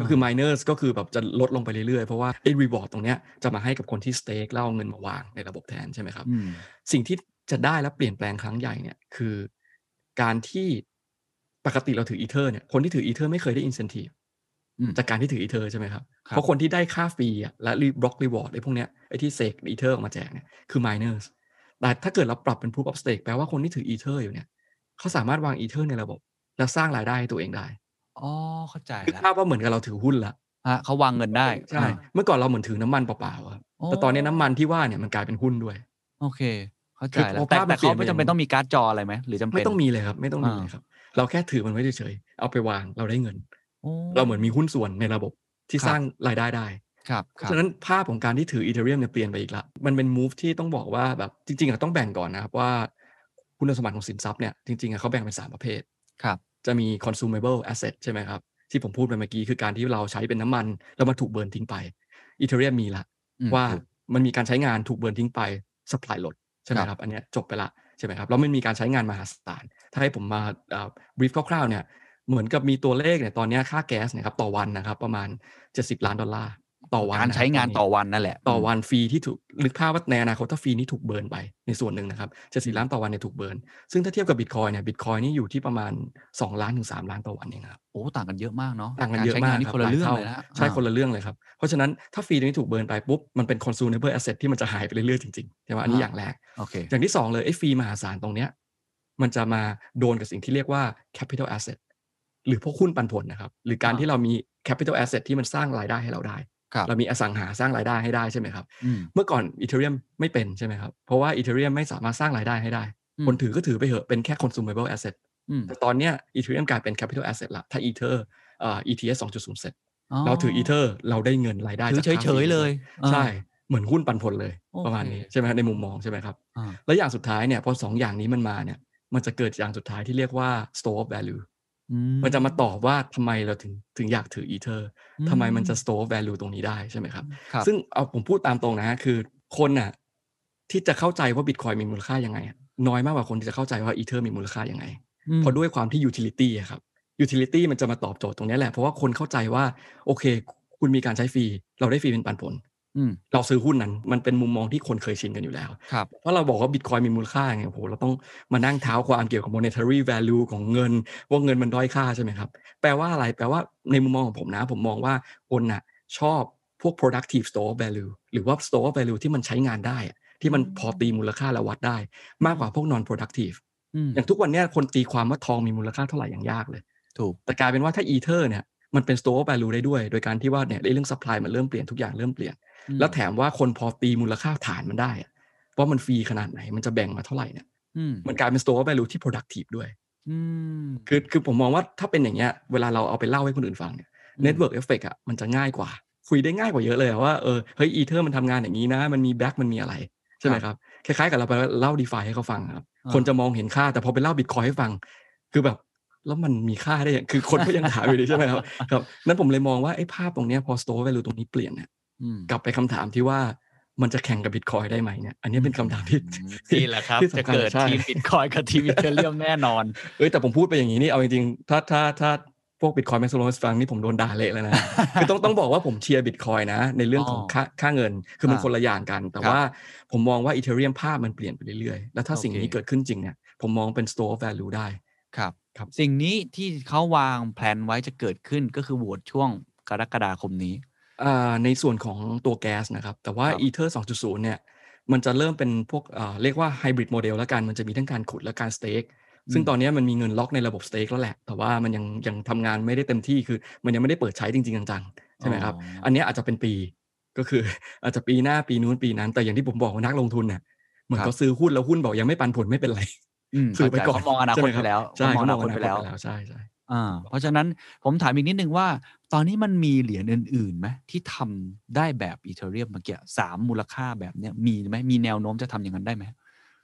ก็คือ miners ก็คือแบบจะลดลงไปเรื่อยๆ เพราะว่าไอ้ reward ตรงเนี้ยจะมาให้กับคนที่ stake แล้วเอาเงินมาวางในระบบแทนใช่ไหมครับอืมสิ่งที่จะได้และเปลี่ยนแปลงครั้งใหญ่เนี่ยคือการที่ปกติเราถืออีเทอร์เนี่ยคนที่ถืออีเทอร์ไม่เคยได้ incentive อืมจากการที่ถืออีเทอร์ใช่ไหมครับครับ เพราะคนที่ได้ค่า fee อะและ block reward ไอ้พวกเนี้ยไอ้ที่เสกอีเทอร์ออกมาแจกเนี่ยคือ miners แต่ถ้าเกิดเราปรับเป็น proof of stake แปลว่าคนที่ถืออีเทอร์อยู่เนี่ยเขาสามารถวางอีเทอร์ในระบบ แล้วสร้างรายได้ให้ตัวเองได้ อ๋อ เข้าใจคือแล้วภาพว่าเหมือนกับเราถือหุ้นละ ฮะเขาวางเงินได้ใช่ อ่าเมื่อก่อนเราเหมือนถือน้ำมันเปล่าๆอะโอ้แต่ตอนนี้น้ำมันที่ว่าเนี่ยมันกลายเป็นหุ้นด้วย โอเค เข้าใจคือแล้วพอแต่ภาพมันแต่เขาเปลี่ไม่ยนจำเป็นต้องมีการ์ดจออะไรไหมหรือจำเป็น ไม่ต้องมีเลยครับ ไม่ต้องมีอ่า เลยครับ เราแค่ถือมันไว้เฉยๆเอาไปวางเราได้เงิน โอ้ เราเหมือนมีหุ้นส่วนในระบบที่ครับ สร้างรายได้ได้ ครับเพครัราะบฉะนั้นภาพของการที่ถืออีเทเรียมเนี่ยเปลี่ยนไปอีกละ มันเป็น move ที่ต้องบอกว่าแบบจริงๆอะต้องแบ่งก่อนนะครับว่า คุณสมบัติของสินทรัพย์เนี่ยจริงๆอะเขาแบ่งเป็นสามประเภทครับ จะมี consumable asset ใช่ไหมครับ ที่ผมพูดไปเมื่อกี้คือการที่เราใช้เป็นน้ำมัน แล้วมาถูกเบิร์นทิ้งไปอีเทเรียมมีละอืมว่าถูกมันมีการใช้งานถูกเบิร์นทิ้งไป supply ลดใช่ไหมครับครับอันเนี้ยจบไปละใช่ไหมครับแล้วมันมีการใช้งานมหาศาลถ้าให้ผมมา brief คร่าวๆเนี่ยเหมือนกับมีตัวเลขเนี่ยตอนเนี้ยค่าแก๊สเนี่ยนะครับต่อวันนะครับประมาณ 70 ล้านดอลลาร์ ต่อวันนะครับการใช้งานต่อวันนั่นแหละ ต่อวัน fee ที่ถูกนึกภาพว่าในอนาคตถ้า fee นี่ถูก burn ไปในส่วนหนึ่งนะครับจะสี่ล้านต่อวันเนี่ยถูก burn ซึ่งถ้าเทียบกับบิตคอยน์เนี่ยบิตคอยน์นี่อยู่ที่ประมาณ 2 ล้านถึง 3 ล้านต่อวันเองครับโอ้ต่างกันเยอะมากเนาะต่างกันเยอะมากครับการใช้งนี่คนละเรื่องหาเลยนะใช่อ่าคนละเรื่องเลยครับ เพราะฉะนั้นถ้า fee ตรงนี้ถูก burn ไปปุ๊บมันเป็น consumable asset ที่มันจะหายไปเรื่อยๆจริงๆใช่ไหมอันนี้อย่างแรกโอเคอย่างที่สองเลยไอ้ fee มหาศาลตรงเนี้ยมันจะมาโดนกับสิ่งที่เรียกว่า capital asset หรือพวกหุ้นปันผลนะครับ หรือการอ่าที่เรามี capital asset ที่มันสร้างรายได้ให้เราได้ค รับเรามีอสังหาสร้างรายได้ให้ได้ใช่ไหมครับอืมเมื่อก่อนอีเธอเรียมไม่เป็นใช่ไหมครับ เพราะว่าอีเธอเรียมไม่สามารถสร้างรายได้ให้ได้อืมคนถือก็ถือไปเหอะเป็นแค่ consumable asset อืมแต่ตอนเนี้ยอีเธอเรียมกลายเป็น capital asset ละถ้าอีเทอร์เอ่อ ETS 2.0เสร็จเราถืออีเทอร์เราได้เงินรายได้จากค่าถือเฉยๆเลย ใช่อ่าเหมือนหุ้นปันผลเลยโอเคประมาณนี้ใช่ไหมครับในมุมมองใช่ไหมครับอ่าแล้วอย่างสุดท้ายเนี่ยพอสองอย่างนี้มันมาเนี่ยมันจะเกิดอย่างสุดท้ายที่เรียกว่า store of value อืมมันจะมาตอบว่าทำไมเราถึงถึงอยากถืออีเทอร์อืมทำไมมันจะ store of value ตรงนี้ได้ใช่ไหมครับครับซึ่งเอาผมพูดตามตรงนะฮะคือคนน่ะที่จะเข้าใจว่าบิตคอยน์มีมูลค่ายังไงอะน้อยมากกว่าคนที่จะเข้าใจว่าอีเทอร์มีมูลค่ายังไงอืมเพราะด้วยความที่ utility อะครับ utility มันจะมาตอบโจทย์ตรงนี้แหละ เพราะว่าคนเข้าใจว่า โอเค คุณมีการใช้ฟรี เราได้ฟรีเป็นปันผลอืม เราซื้อหุ้นนั้น มันเป็นมุมมองที่คนเคยชินกันอยู่แล้วครับเพราะเราบอกว่าบิตคอยน์มีมูลค่าไงโอ้โหเราต้องมานั่งเท้าความเกี่ยวกับ monetary value ของเงิน ว่าเงินมันด้อยค่าใช่ไหมครับ แปลว่าอะไร แปลว่าในมุมมองของผมนะ ผมมองว่าคนน่ะชอบพวก productive store of value หรือว่า store of value ที่มันใช้งานได้อะที่มันพอตีมูลค่าและวัดได้ มากกว่าพวก non productive อืมอย่างทุกวันเนี้ยคนตีความว่าทองมีมูลค่าเท่าไหร่อย่างยากเลย ถูก แต่กลายเป็นว่าถ้าอีเทอร์เนี่ยมันเป็น store of value ได้ด้วย โดยการที่ว่าเนี่ยเรื่อง supply มันเริ่มเปลี่ยนทุกอย่างเริ่มเปลี่ยนอืม แล้วแถมว่าคนพอตีมูลค่าฐานมันได้อะว่ามัน fee ขนาดไหนมันจะแบ่งมาเท่าไหร่เนี่ยอืมมันกลายเป็น store of value ที่ productive ด้วยอืมคือคือผมมองว่าถ้าเป็นอย่างเงี้ยเวลาเราเอาไปเล่าให้คนอื่นฟังเนี่ยอืม network effect อะมันจะง่ายกว่า คุยได้ง่ายกว่าเยอะเลยอะว่าเออเฮ้ยอีเทอร์มันทำงานอย่างนี้นะ มันมี back มันมีอะไร ใช่ไหมครับ คล้ายๆกับเราไปเล่า d e f i ให้เขาฟังครับอ่าคนจะมองเห็นค่าแต่พอไปเล่าบิตคอยน์ให้ฟัง คือแบบแล้วมันมีค่าได้ยังคือคนก็ยังถามอยู่ดีใช่ไหมครับครับนั้นผมเลยมองว่าไอ้ภาพตรงเนี้ยพอ store value ตรงนี้เปลี่ยนเนี่ยอืม กลับไปคำถามที่ว่ามันจะแข่งกับบิตคอยน์ได้ไหมเนี่ยอันนี้เป็นคำถามที่นี่แหละครับที่จะสำคัญเกิดใช่ทีมบิตคอยน์กับทีมอีเธอเรียมแน่นอนเอ้ยแต่ผมพูดไปอย่างนี้นี่เอาจริงๆถ้าถ้าถ้าพวก Bitcoin maximalist ฟังนี่ผมโดนด่าเละเลยนะคือต้องต้องบอกว่าผมเชียร์บิตคอยน์นะ ในเรื่องของอ๋อค่าค่าเงินคือมันอ่าคนละอย่างกัน แต่ว่าครับผมมองว่าอีเธอเรียมภาพมันเปลี่ยนไปเรื่อยๆ แล้วถ้าสิ่งนี้โอเคเกิดขึ้นจริงเนี่ยผมมองเป็น store of value ได้ครับครับ สิ่งนี้ที่เขาวางแผนไว้จะเกิดขึ้นก็คือโหวตช่วงกรกฎาคมนี้อ่า ในส่วนของตัวแก๊สนะครับ แต่ว่าครับ Ether 2.0 เนี่ย มันจะเริ่มเป็นพวกอ่าเรียกว่า hybrid model แล้วกัน มันจะมีทั้งการขุดและการ stake ซึ่งตอนนี้มันมีเงินล็อกในระบบ stake แล้วแหละ แต่ว่ามันยังยังทำงานไม่ได้เต็มที่คือ มันยังไม่ได้เปิดใช้จริง ๆ จังๆ ใช่ไหมครับอ๋ออัอันเนี้ยอาจจะเป็นปีก็คืออาจจะปีหน้าปีนู้นปีนั้น แต่อย่างที่ผมบอกว่านักลงทุนเนี่ยเหมือนครับเขาซื้อหุ้นแล้วหุ้นบอกยังไม่ปันผลไม่เป็นไรอืมซื้อไปก่อนเขามองอนาคตใช่ไหมไปแล้วใช่เขามองอเขามนาคตแล้วไปแล้วใช่ช่อ่าเพราะฉะนั้นผมถามอีกนิดนึงว่า ตอนนี้มันมีเหรียญอื่นๆไหมที่ทำได้แบบอีเธอเรียมเมื่อกี้สามมูลค่าแบบเนี้ยมีไหมมีแนวโน้มจะทำอย่างนั้นได้ไหม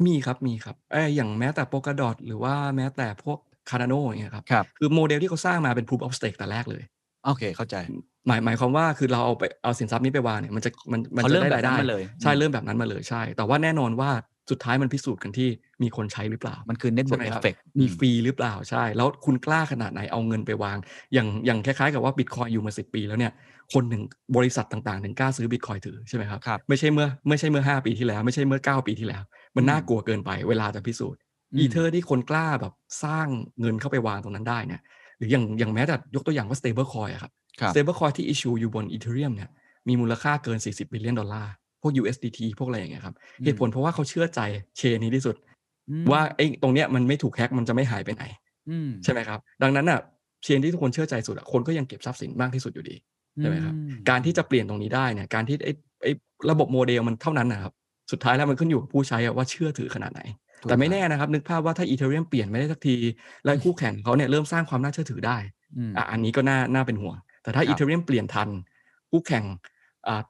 มีครับมีครับเอยอย่างแม้แต่ Polkadot หรือว่าแม้แต่พวกคาร์ a โนอย่างเงี้ยครับครับคือโมเดลที่เขาสร้างมาเป็น proof of stake แต่แรกเลย โอเคเข้าใจ หมายหมายความว่าคือเราเอาไปเอาสินทรัพย์นี้ไปวางเนี่ยมันจะมันมันเขาจะเริ่มได้รายได้แบบนั้นมาเลยใช่อืมเริ่มแบบนั้นมาเลยใช่ แต่ว่าแน่นอนว่า สุดท้ายมันพิสูจน์กันที่มีคนใช้หรือเปล่า มันคือ network effect ใช่เวิร์ไหมครับมี fee หรือเปล่าใช่ แล้วคุณกล้าขนาดไหนเอาเงินไปวาง อย่างอย่างคล้ายๆ กับว่าบิตคอยน์อยู่มาสิบปีแล้วเนี่ยคนหนึ่งบริษัทต่างๆถึงกล้าซื้อบิตคอยน์ถือใช่ไหมครับครับไม่ใช่เมื่อไม่ใช่เมื่อ 5 ปีที่แล้วไม่ใช่เมื่อ 9 ปีที่แล้ว มันอืมน่ากลัวเกินไปเวลาจะพิสูจน์อืมอีเทอร์ที่คนกล้าแบบสร้างเงินเข้าไปวางตรงนั้นได้เนี่ยหรืออย่างอย่างแม้แต่ยกตัวอย่างว่า stable coin อะครับครับ stable coin ที่ issue อยู่บน ethereum เนี่ยมีมูลค่าเกิน 40 billion ดอลลาร์ พวก USDT พวกอะไรอย่างเงี้ยครับอืมเหตุผลเพราะว่าเขาเชื่อใจเชนนี้ที่สุดอืมว่าไอ้ตรงเนี้ยมันไม่ถูกแฮ็กมันจะไม่หายไปไหนอืมใช่ไหมครับ ดังนั้นอะเชนที่ทุกคนเชื่อใจสุดอะคนก็ยังเก็บทรัพย์สินมากที่สุดอยู่ดีใช่ไหมครับอืการที่จะเปลี่ยนตรงนี้ได้เนี่ยการที่ไอ้ไอ้ระบบโมเดลมันเท่านั้นนะครับสุดท้ายแล้วมันขึ้นอยู่กับผู้ใช้อะว่าเชื่อถือขนาดไหนถูกแต่ไม่ครับแน่นะครับ นึกภาพว่าถ้าอีเทเรียมเปลี่ยนไม่ได้สักทีและคู่แข่งเขาเนี่ยเริ่มสร้างความน่าเชื่อถือได้อืมอะอันนี้ก็น่าน่าเป็นห่วงแต่ถ้าครับอีเทเรียมเปลี่ยนทันคู่แข่งอ่า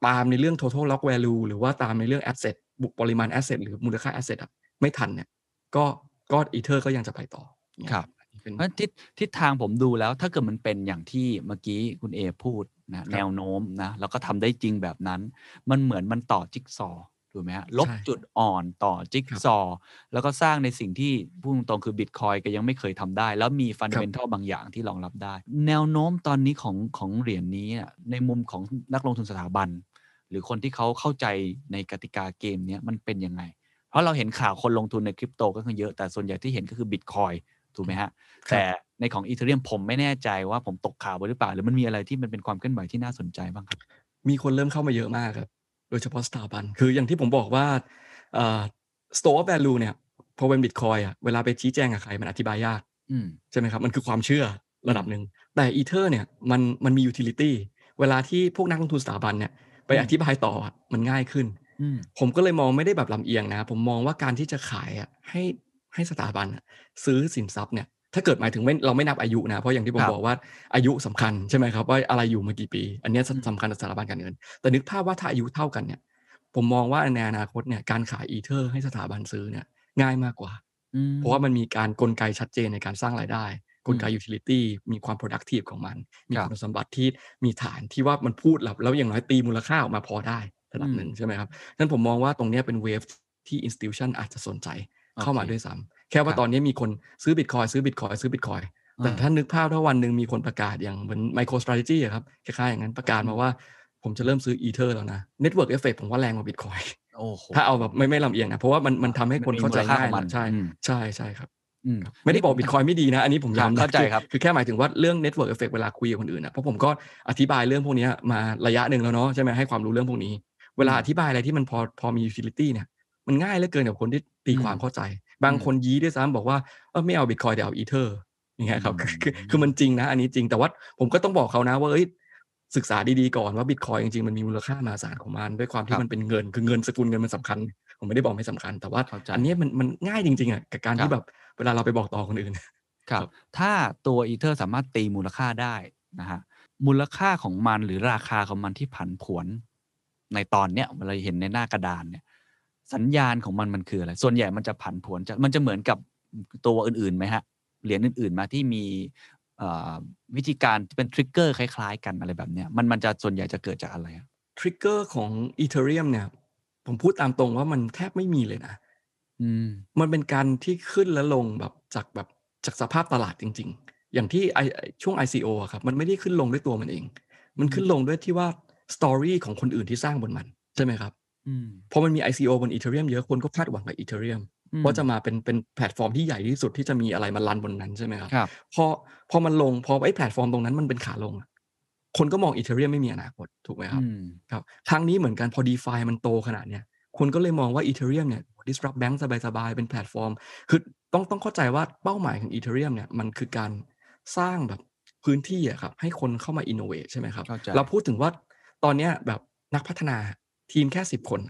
ตามในเรื่อง total lock value หรือว่าตามในเรื่อง asset บุปริมาณ asset หรือมูลค่า asset อะไม่ทันเนี่ย ก็ก็อีเทอร์ก็ยังจะไปต่อเนี่ยครับอันนี้เป็นเพราะทิศทิศทางผมดูแล้วถ้าเกิดมันเป็นอย่างที่เมื่อกี้คุณเอพูดนะแนวโน้มนะแล้วก็ทำได้จริงแบบนั้น มันเหมือนมันต่อจิ๊กซอว์ ถูกไหมฮะลบใช่จุดอ่อนต่อจิ๊กครับซอว์แล้วก็สร้างในสิ่งที่พูดตรงๆคือบิตคอยก็ยังไม่เคยทำได้ แล้วมี fundamental บางอย่างที่รองรับได้ แนวโน้มตอนนี้ของของเหรียญนี้อะในมุมของนักลงทุนสถาบัน หรือคนที่เขาเข้าใจในกติกาเกมเนี้ยมันเป็นยังไง เพราะเราเห็นข่าวคนลงทุนในคริปโตก็คือเยอะแต่ส่วนใหญ่ที่เห็นก็คือบิตคอยถูกไหมฮะครับแต่ในของอีเทเรียมผมไม่แน่ใจว่าผมตกข่าวไปหรือเปล่า หรือมันมีอะไรที่มันเป็นความเคลื่อนไหวที่น่าสนใจบ้างครับมีคนเริ่มเข้ามาเยอะมากครับ โดยเฉพาะสถาบัน คืออย่างที่ผมบอกว่าเอ่อ store of value เนี่ยพอเป็นบิตคอยอะเวลาไปชี้แจงกับใครมันอธิบายยากอืมใช่ไหมครับมันคือความเชื่อระดับหนึ่งแต่อีเทอร์เนี่ยมันมันมี utility เวลาที่พวกนักลงทุนสถาบันเนี่ยไปอืมอธิบายต่ออะมันง่ายขึ้นอืมผมก็เลยมองไม่ได้แบบลำเอียงนะ ผมมองว่าการที่จะขายอะให้ให้สถาบันอะซื้อสินทรัพย์เนี่ย ถ้าเกิดหมายถึงไม่เราไม่นับอายุนะ เพราะอย่างที่ผมครับบอกว่าอายุสำคัญใช่ไหมครับว่าอะไรอยู่มากี่ปี อันเนี้ยอืมสำคัญกับสถาบันการเงิน แต่นึกภาพว่าถ้าอายุเท่ากันเนี่ย ผมมองว่าในอนาคตเนี่ยการขายอีเทอร์ให้สถาบันซื้อเนี่ยง่ายมากกว่าอืมเพราะว่ามันมีการกลไกชัดเจนในการสร้างรายได้ กลไก utility มีความ productive ของมัน มีครับคุณสมบัติที่มีฐานที่ว่ามันพูดแล้วแล้วอย่างน้อยตีมูลค่าออกมาพอได้ระดับหนึ่งใช่ไหมครับนั้นผมมองว่าตรงเนี้ยเป็นเวฟที่ institution อาจจะสนใจเข้ามาโอเคด้วยซ้ำ แค่ว่าครับตอนนี้มีคนซื้อบิตคอยซื้อบิตคอยซื้อบิตคอยแต่อ่าถ้านึกภาพถ้าวันหนึ่งมีคนประกาศอย่างเหมือน MicroStrategy อะครับคล้ายๆอย่างนั้นประกาศมาว่าผมจะเริ่มซื้อ Ether แล้วนะ Network Effect ผมว่าแรงกว่า Bitcoin โอ้โหถ้าเอาแบบไม่ไม่ลำเอียงนะ เพราะว่ามันมันทำให้คนเข้าใจมันมีมูลค่าง่ายของมันใช่อืมใช่ใช่ครับอืมไม่ได้บอกบิตคอยไม่ดีนะ อันนี้ผมยอมเข้าใจอครับคือแค่หมายถึงว่าเรื่อง network effect เวลาคุยกับคนอื่นนะเพราะผมก็อธิบายเรื่องพวกเนี้ยมาระยะหนึ่งแล้วเนาะใช่ไหมให้ความรู้เรื่องพวกนี้ เวลาอธิบายอะไรที่มันพอพอมี utility เนี่ยมันง่ายเหลือเกินกับคนที่ตีความเข้าใจ บางคนยี้ด้วยซ้ำบอกว่าเออไม่เอาบิตคอยแต่เอาอีเทอร์อย่างเงี้ยครับคือคือคือมันจริงนะ อันนี้จริงแต่ว่าผมก็ต้องบอกเขานะว่าเอ้ยศึกษาดีๆก่อนว่าบิตคอยจริงๆมันมีมูลค่ามหาศาลของมันด้วยความครัที่บมันเป็นเงิน คือเงินสกุลเงินมันสำคัญ ผมไม่ได้บอกไม่สำคัญ แต่ว่าเข้าใจอันเนี้ยมันมันง่ายจริงๆอะกับการครัที่บแบบเวลาเราไปบอกต่อคนอื่นครับ ถ้าตัวอีเทอร์สามารถตีมูลค่าได้นะฮะมูลค่าของมันหรือราคาของมันที่ผันผวน ในตอนเนี้ยเราเห็นในหน้ากระดานเนี่ย สัญญาณของมันมันคืออะไร ส่วนใหญ่มันจะผันผวนจะมันจะเหมือนกับตัวอื่นๆไหมฮะ เหรียญอื่นๆมาที่มีเอ่อวิธีการเป็นทริกเกอร์คล้ายๆ กันอะไรแบบเนี้ยมันมันจะส่วนใหญ่จะเกิดจากอะไรอะทริกเกอร์ของ Ethereum เนี่ย ผมพูดตามตรงว่ามันแทบไม่มีเลยนะอืมมันเป็นการที่ขึ้นและลงแบบจากแบบจากสภาพตลาดจริง ๆ อย่างที่ไอช่วง ICO อะครับมันไม่ได้ขึ้นลงด้วยตัวมันเอง มันขึ้นลงด้วยที่ว่าสตอรี่ของคนอื่นที่สร้างบนมัน ใช่ไหมครับอืม พอมันมี ICO บน Ethereum เยอะคนก็คาดหวังกับ Ethereum อืมว่าจะมาเป็นเป็นแพลตฟอร์มที่ใหญ่ที่สุดที่จะมีอะไรมารันบนนั้นใช่ไหมครับครับพอพอมันลงพอไอ้แพลตฟอร์มตรงนั้นมันเป็นขาลงอะคนก็มอง Ethereum ไม่มีอนาคตถูกไหมครับอืมครับครั้งนี้เหมือนกันพอ DeFi มันโตขนาดเนี้ยคนก็เลยมองว่า Ethereum เนี่ย disrupt bank สบายๆ เป็นแพลตฟอร์ม คือต้องต้องเข้าใจว่าเป้าหมายของ Ethereum เนี่ยมันคือการสร้างแบบพื้นที่อะครับให้คนเข้ามา innovate ใช่ไหมครับเข้าใจเราพูดถึงว่าตอนเนี้ยแบบนักพัฒนา ทีมแค่10คน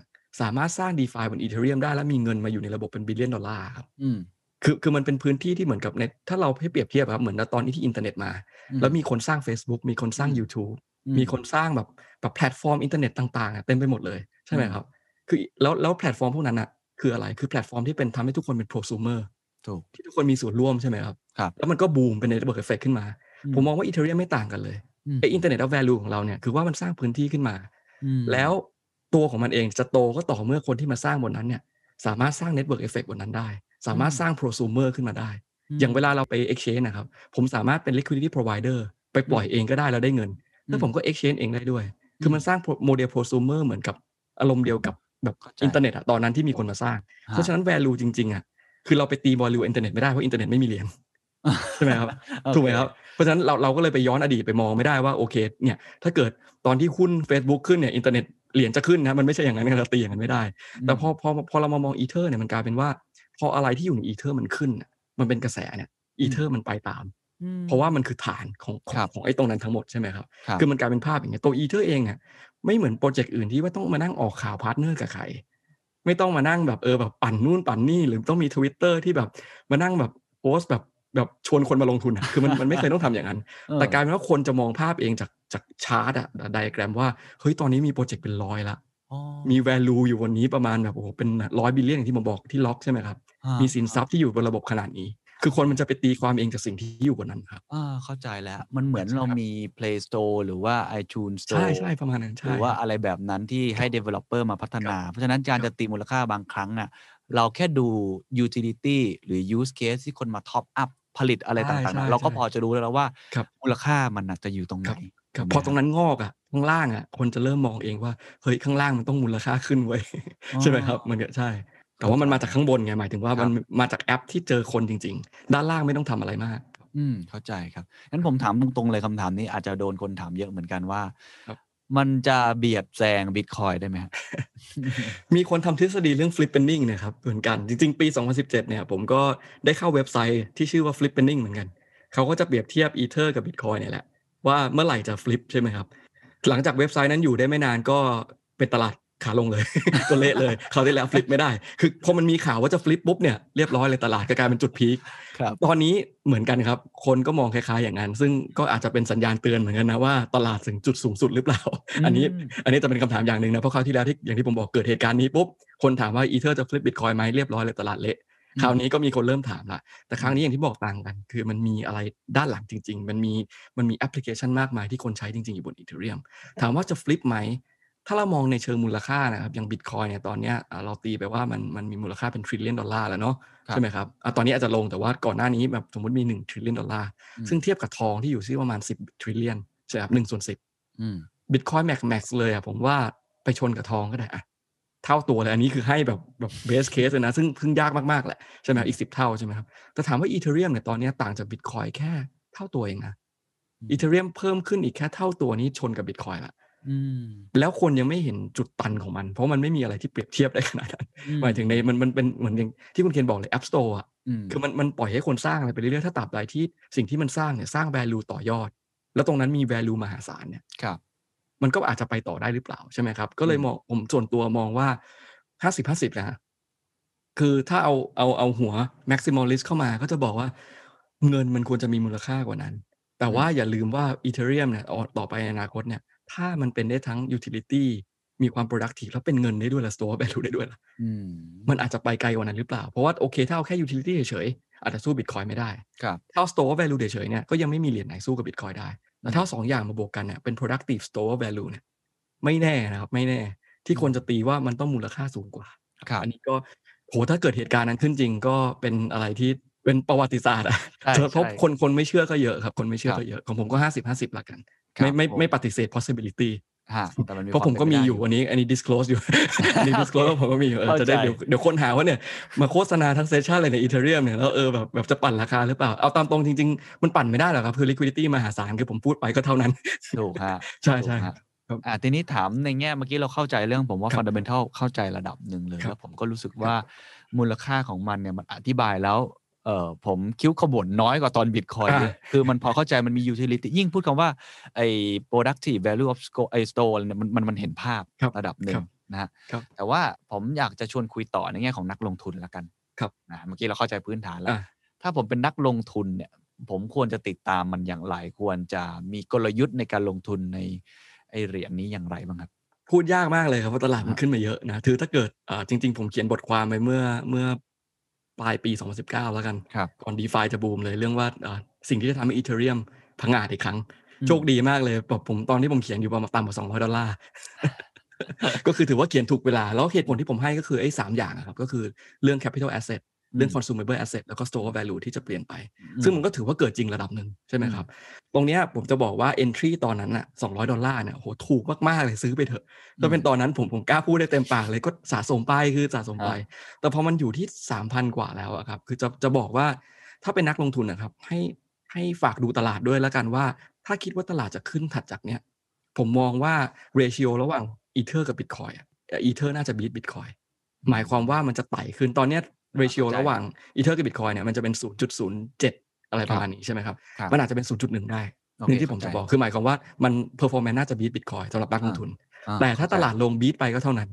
สามารถสร้าง DeFi บน Ethereum ได้แล้วมีเงินมาอยู่ในระบบเป็น billion ดอลลาร์ครับอืมคือคือมันเป็นพื้นที่ที่เหมือนกับในถ้าเราให้เปรียบเทียบอะครับเหมือนตอนนี้ที่อินเทอร์เน็ตมาอืมแล้วมีคนสร้าง Facebook มีคนสร้างอืม YouTube อืมมีคนสร้างแบบแบบแพลตฟอร์มอินเทอร์เน็ตต่างๆอะเต็มไปหมดเลยใช่ไหมอืมครับ คือแล้วแล้วแพลตฟอร์มพวกนั้นอะคืออะไรคือแพลตฟอร์มที่เป็นทำให้ทุกคนเป็น prosumer ถูกที่ทุกคนมีส่วนร่วมใช่ไหมครับครับแล้วมันก็บูมเป็น network effect ขึ้นมา ผมมองว่า Ethereum ไม่ต่างกันเลยอืมไอ Internet of Value ของเราเนี่ยคือว่ามันสร้างพื้นที่ขึ้นมาอืมแล้ว ตัวของมันเองจะโตก็ต่อเมื่อคนที่มาสร้างบนนั้นเนี่ยสามารถสร้าง network effect บนนั้นได้ สามารถสร้าง prosumer ขึ้นมาได้ อย่างเวลาเราไป exchange นะครับ ผมสามารถเป็น liquidity provider ไปปล่อยเองก็ได้แล้วได้เงิน แล้วผมก็ exchange เองได้ด้วย คือมันสร้างโมเดล prosumer เหมือนกับอารมณ์เดียวกับแบบเข้าใจอินเทอร์เน็ตอะตอนนั้นที่มีคนมาสร้างฮะเพราะฉะนั้น value จริงๆอะคือเราไปตี value อินเทอร์เน็ตไม่ได้ เพราะอินเทอร์เน็ตไม่มีเหรียญใช่ไหมครับโอเคถูกไหมครับ เพราะฉะนั้นเราเราก็เลยไปย้อนอดีตไปมองไม่ได้ว่าโอเคเนี่ยถ้าเกิดตอนที่หุ้น Facebook ขึ้นเนี่ยอินเทอร์เน็ต เหรียญจะขึ้นนะมันไม่ใช่อย่างนั้นเราตีอย่างนั้นไม่ได้ แต่พอพอพอเรามามองอีเทอร์เนี่ยมันกลายเป็นว่า พออะไรที่อยู่ในอีเทอร์มันขึ้นน่ะมันเป็นกระแสเนี่ยอีเทอร์มันไปตามอืมเพราะว่ามันคือฐานของขอครังบของไอ้ตรงนั้นทั้งหมดใช่ไหมครับครับ คือมันกลายเป็นภาพอย่างเงี้ยตัวอีเทอร์เองอะไม่เหมือนโปรเจกต์อื่นที่ว่าต้องมานั่งออกข่าว partner กับใครไม่ต้องมานั่งแบบเออแบบปั่นนู่นปั่นนี่หรือต้องมีทวิตเตอร์ที่แบบมานั่งแบบโพสต์แบบ แบบชวนคนมาลงทุนอะคือมันมันไม่เคยต้องทำอย่างนั้นเออแต่กลายเป็นว่าคนจะมองภาพเองจากจากชาร์ตอะไดอะแกรมว่าเฮ้ยตอนนี้มีโปรเจกต์เป็นร้อยละอ๋อมี value อยู่วันนี้ประมาณแบบโอ้โหเป็นร้อย billion อย่างที่ผมบอกที่ล็อกใช่ไหมครับฮะมีสินทรัพย์ที่อยู่บนระบบขนาดนี้ คือคนมันจะไปตีความเองจากสิ่งที่อยู่บนนั้นครับอ่าเข้าใจแล้ว มันเหมือนใช่เราครับมี Play Store หรือว่า iTunes ใช่ Store ใช่ประมาณนั้นหใช่รือว่าครับอะไรแบบนั้นที่ให้ developer มาพัฒนา เพราะฉะนั้นการครับจะตีมูลค่าบางครั้งอะเราแค่ดู utility หรือ use case ที่คนมา top up ผลิตอะไรใช่ต่างๆใช่นะเราก็ใช่พอจะรู้แล้วว่าครับมูลค่ามันน่ะจะอยู่ตรงไหนครับถูกไหมพอตรงนั้นงอกอะข้างล่างอะ คนจะเริ่มมองเองว่าเฮ้ยข้างล่างมันต้องมูลค่าขึ้นไว้ยใช่ไหมครับ มันก็ใช่ แต่ว่ามันมาจากข้างบนไงหมายถึงว่าครับมันมาจากแอปที่เจอคนจริง ๆ ด้านล่างไม่ต้องทำอะไรมาก อืมเข้าใจครับงั้นผมถามตรงๆเลยคำถามนี้อาจจะโดนคนถามเยอะเหมือนกันว่าครับ มันจะเบียดแซงบิตคอยได้ไหมฮะมีคนทำทฤษฎีเรื่อง flippening เนะครับเหมือนกัน จริง ๆ ปี 2017 เนี่ยผมก็ได้เข้าเว็บไซต์ที่ชื่อว่า flippening เหมือนกัน เขาก็จะเปรียบเทียบอีเธอร์กับบิตคอยเนี่ยแหละ ว่าเมื่อไหร่จะฟลิปใช่ไหมครับ หลังจากเว็บไซต์นั้นอยู่ได้ไม่นานก็เป็นตลาด ขาลงเลย ก็เละเลยเขาวที่แล้ว flip ไม่ได้ คือพอมันมีข่าวว่าจะ flip ปุ๊บเนี่ยเรียบร้อยเลยตลาดก็กลายเป็นจุดพีคครับตอนนี้เหมือนกันครับ คนก็มองคล้ายๆอย่างนั้น ซึ่งก็อาจจะเป็นสัญญาณเตือนเหมือนกันนะว่าตลาดถึงจุดสูงสุดหรือเปล่าอืมอันนี้ อันนี้จะเป็นคำถามอย่างหนึ่งนะเพราะคราวที่แล้วที่อย่างที่ผมบอกเกิดเหตุการณ์นี้ปุ๊บคนถามว่าอีเทอร์จะ flip Bitcoin ไหมเรียบร้อยเลยตลาดเละคราวนี้ก็มีคนเริ่มถามละแต่ครั้งนี้อย่างที่บอกต่างกัน คือมันมีอะไรด้านหลังจริง ๆ มันมีมันมีแอปพลิเคชันมากมายที่คนใช้จริงๆอยู่บน Ethereum ถามว่าจะ flip ไหม ถ้าเรามองในเชิงมูลค่านะครับอย่างบิตคอยเนี่ยตอนเนี้ยอ่าเราตีไปว่ามันมันมีมูลค่าเป็น trillion ดอลลาร์แล้วเนาะครับใช่ไหมครับอะตอนนี้อาจจะลงแต่ว่าก่อนหน้านี้แบบสมมติมี1 trillion ดอลลาร์อืมซึ่งเทียบกับทองที่อยู่ที่ประมาณ 10 trillion ใช่ครับหนึ่งส่วนสิบอืมบิตคอยแม็กแม็กเลยอะผมว่าไปชนกับทองก็ได้อะเท่าตัวเลยอันนี้คือให้แบบแบบ base case เลยนะ ซึ่งเพิ่งยากมากๆแหละใช่ไหมครับอีกสิบเท่าใช่ไหมครับแต่ถามว่า Ethereum เนี่ยตอนเนี้ยต่างจากบิตคอยแค่เท่าตัวเองนะอืมอีเทเรียมเพิ่มขึ้นอีกแค่เท่าตัวนี้ชนกับบิตคอยละอืม แล้วคนยังไม่เห็นจุดตันของมัน เพราะมันไม่มีอะไรที่เปรียบเทียบได้ขนาดนั้นอืหมายถึงในมันมันเป็นเหมือนอย่างที่คุณเคนบอกเลย App Store อะอืมคือมันมันปล่อยให้คนสร้างอะไรไปเรื่อยๆถ้าตราบใดที่สิ่งที่มันสร้างเนี่ยสร้าง value ต่อยอด แล้วตรงนั้นมี value มหาศาลเนี่ยครับ มันก็อาจจะไปต่อได้หรือเปล่าใช่ไหมครับ ก็เลยมองผมส่วนตัวมองว่าห้าสิบห้าสิบนะฮะคือถ้าเอาเอาเอาหัว maximalist เข้ามาก็จะบอกว่า เงินมันควรจะมีมูลค่ากว่านั้น แต่ว่าอย่าลืมว่า Ethereum เนี่ยต่อต่อไปในอนาคตเนี่ย ถ้ามันเป็นได้ทั้ง utility มีความ productive แล้วเป็นเงินได้ด้วยและ store value ได้ด้วยล่ะอืมมันอาจจะไปไกลกว่านั้นหรือเปล่า เพราะว่าโอเค ถ้าเอาแค่ utility เฉยๆ อาจจะสู้ Bitcoin ไม่ได้ครับถ้าเอา store value เฉยๆเนี่ยก็ยังไม่มีเหรียญไหนสู้กับ Bitcoin ได้แต่ถ้าเอาสองอย่างมาบวกกันเนี่ยเป็น productive store value เนี่ยไม่แน่นะครับไม่แน่ที่คนจะตีว่ามันต้องมูลค่าสูงกว่าครับอันนี้ก็โหถ้าเกิดเหตุการณ์นั้นขึ้นจริงก็เป็นอะไรที่เป็นประวัติศาสตร์อะใช่เพราะใช่คนคนไม่เชื่อก็เยอะครับ คนไม่เชื่อครับก็เยอะของผมก็ห้าสิบห้าสิบละกันครับ ไม่ไม่ผมไม่ปฏิเสธ possibility ฮะแต่มันมีเพราะผมก็มีอยู่อันนี้อันนี้ disclose อยู่อันนี้ disclose ว่าผมก็มีอยู่เออเข้าใจจะได้เดี๋ยวเดี๋ยวคนหาว่าเนี่ยมาโฆษณาทั้ง session เลยใน Ethereum เนี่ยแล้วเออแบบแบบจะปั่นราคาหรือเปล่า เอาตามตรงจริง ๆ มันปั่นไม่ได้หรอกครับ คือ liquidity มหาศาลคือผมพูดไปก็เท่านั้นถูกฮะใช่ใช่ถูกฮะครับอ่าทีนี้ถามในแง่เมื่อกี้เราเข้าใจเรื่องผมว่าครับ fundamental เข้าใจระดับหนึ่งเลยครับแล้วผมก็รู้สึกว่ามูลค่าของมันเนี่ยมันอธิบายแล้ว เออผมคิ้วขมวดน้อยกว่าตอนบิตคอยน์อ่าเลยคือมันพอเข้าใจมันมี utility ยิ่งพูดคำว่าไอ้ productive value of store ไอ้ store อะไรเนี่ยมันมันมันเห็นภาพครับระดับหนึ่ครังบนะฮะครับแต่ว่าผมอยากจะชวนคุยต่อในแง่ของนักลงทุนละกันครับนะเมื่อกี้เราเข้าใจพื้นฐานแล้วอ่าถ้าผมเป็นนักลงทุนเนี่ยผมควรจะติดตามมันอย่างไร ควรจะมีกลยุทธ์ในการลงทุนในไอเหรียญนี้อย่างไรบ้างครับ พูดยากมากเลยครับเพราะตลาดมันขึ้นมาเยอะนะคือถ้าเกิดอ่าจริง ๆ ผมเขียนบทความไปเมื่อเมื่อ ปลายปี 2019 แล้วกันครับก่อน d e f าจะบูมเลยเรื่องว่าอ่าสิ่งที่จะทำให้อีเทเรียมพังงาดอีกครั้งอืมโชคดีมากเลยแบบผมตอนที่ผมเขียนอยู่ประมาณต่ำกว่า 200 ดอลลาร์ก็คือถือว่าเขียนถูกเวลา แล้วเหตุผลที่ผมให้ก็คือไอ้สามอย่างอะครับ ก็คือเรื่อง capital asset เรื่อง consumable asset แล้วก็ store value ที่จะเปลี่ยนไปอืมซึ่งมันก็ถือว่าเกิดจริงระดับหนึ่งใช่ไหมครับ ตรงเนี้ยผมจะบอกว่า entry ตอนนั้นน่ะ200 ดอลลาร์เนี่ยโหถูกมากๆเลยซื้อไปเถอะถ้าเป็นตอนนั้นผมผมกล้าพูดได้เต็มปากเลยก็สะสมไปคือสะสมไป แต่พอมันอยู่ที่ 3,000 กว่าแล้วอะครับคือจะจะบอกว่าถ้าเป็นนักลงทุนนะครับให้ให้ฝากดูตลาดด้วยแล้วกันว่า ถ้าคิดว่าตลาดจะขึ้นถัดจากเนี้ยผมมองว่า ratio ระหว่างอีเทอร์กับ Bitcoin Ether น่าจะ beat Bitcoin หมายความว่ามันจะไต่ขึ้นตอนเนี้ย ratio เข้าใจระหว่างอีเทอร์กับบิตคอยเนี่ยมันจะเป็น 0.07 อะไรประมาณนี้ใช่ไหมครับครับมันอาจจะเป็น 0.1 ได้โอเคนี่ที่ผมเข้าใจจะบอกคือหมายความว่ามัน performance น่าจะ beat Bitcoin สำหรับนักลงทุนอ่แต่ถ้าตลาดลง beat ไปก็เท่านั้น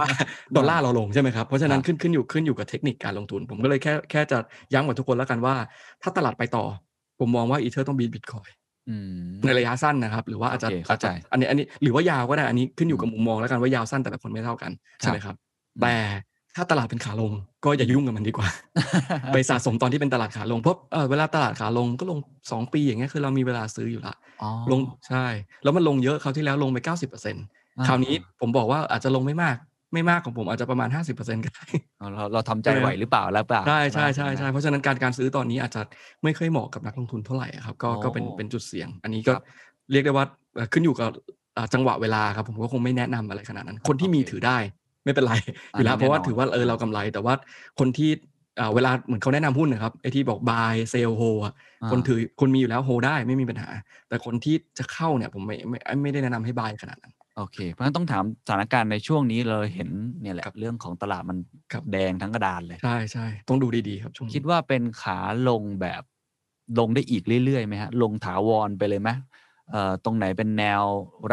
ว่าดอลลาร์เราลงใช่ไหมครับ เพราะฉะนั้นครับขึ้นขึ้นอยู่ขึ้นอยู่กับเทคนิคการลงทุน ผมก็เลยแค่แค่จะย้ำกับทุกคนแล้วกันว่า ถ้าตลาดไปต่อ ผมมองว่าอีเทอร์ต้อง beat Bitcoin อืมในระยะสั้นนะครับ หรือว่าอาจจะโอเคเข้าใจอจจะอันนี้อันนี้หรือว่ายาวก็ได้อันนี้ขึ้นอยู่กับมุมมองแล้วกันว่ายาวสั้นแต่ละคนไม่เท่ากันใช่ไหมครับ แต่ ถ้าตลาดเป็นขาลง ก็อย่ายุ่งกับมันดีกว่า ไปสะสมตอนที่เป็นตลาดขาลงเพราะเอ่อเวลาตลาดขาลงก็ลงสองปีอย่างเงี้ยคือเรามีเวลาซื้ออยู่ละอ๋อลงใช่ แล้วมันลงเยอะคราวที่แล้วลงไปเก้าสิบเปอร์เซ็นต์อ่าคราวนี้ผมบอกว่าอาจจะลงไม่มากไม่มากของผมอาจจะประมาณห้าสิบเปอร์เซ็นต์ก็ได้เราเราทำใจไหวหรือเปล่าแล้วเปล่าใช่ใช่ใช่ไหมใช่เพราะฉะนั้นการการซื้อตอนนี้อาจจะไม่ค่อยเหมาะกับนักลงทุนเท่าไหร่อะครับ ก็โอ้ก็เป็นเป็นจุดเสี่ยง อันนี้ก็ครับเรียกได้ว่าเอ่อขึ้นอยู่กับอ่าจังหวะเวลาครับผมก็คงไม่แนะนำอะไรขนาดนั้น คนที่มีโอเคถือได้ ไม่เป็นไรอยู่แล้วอันนี้เพราะว่าแน่นอนถือว่าเออเรากำไร แต่ว่าคนที่อ่าเวลาเหมือนเขาแนะนำหุ้นนะครับไอ้ที่บอก buy sell hold อะอ่าคนถือคนมีอยู่แล้วโฮได้ไม่มีปัญหา แต่คนที่จะเข้าเนี่ยผมไม่ไม่ไม่ได้แนะนำให้บายขนาดนั้นโอเค เพราะฉะนั้นต้องถามสถานการณ์ในช่วงนี้เราเห็นเนี่ยแหละครับเรื่องของตลาดมันครับแดงทั้งกระดานเลยใช่ใช่ต้องดูดีๆครับช่วงนี้คิดว่าเป็นขาลงแบบลงได้อีกเรื่อยๆไหมฮะลงถาวรไปเลยไหมเอ่อตรงไหนเป็นแนว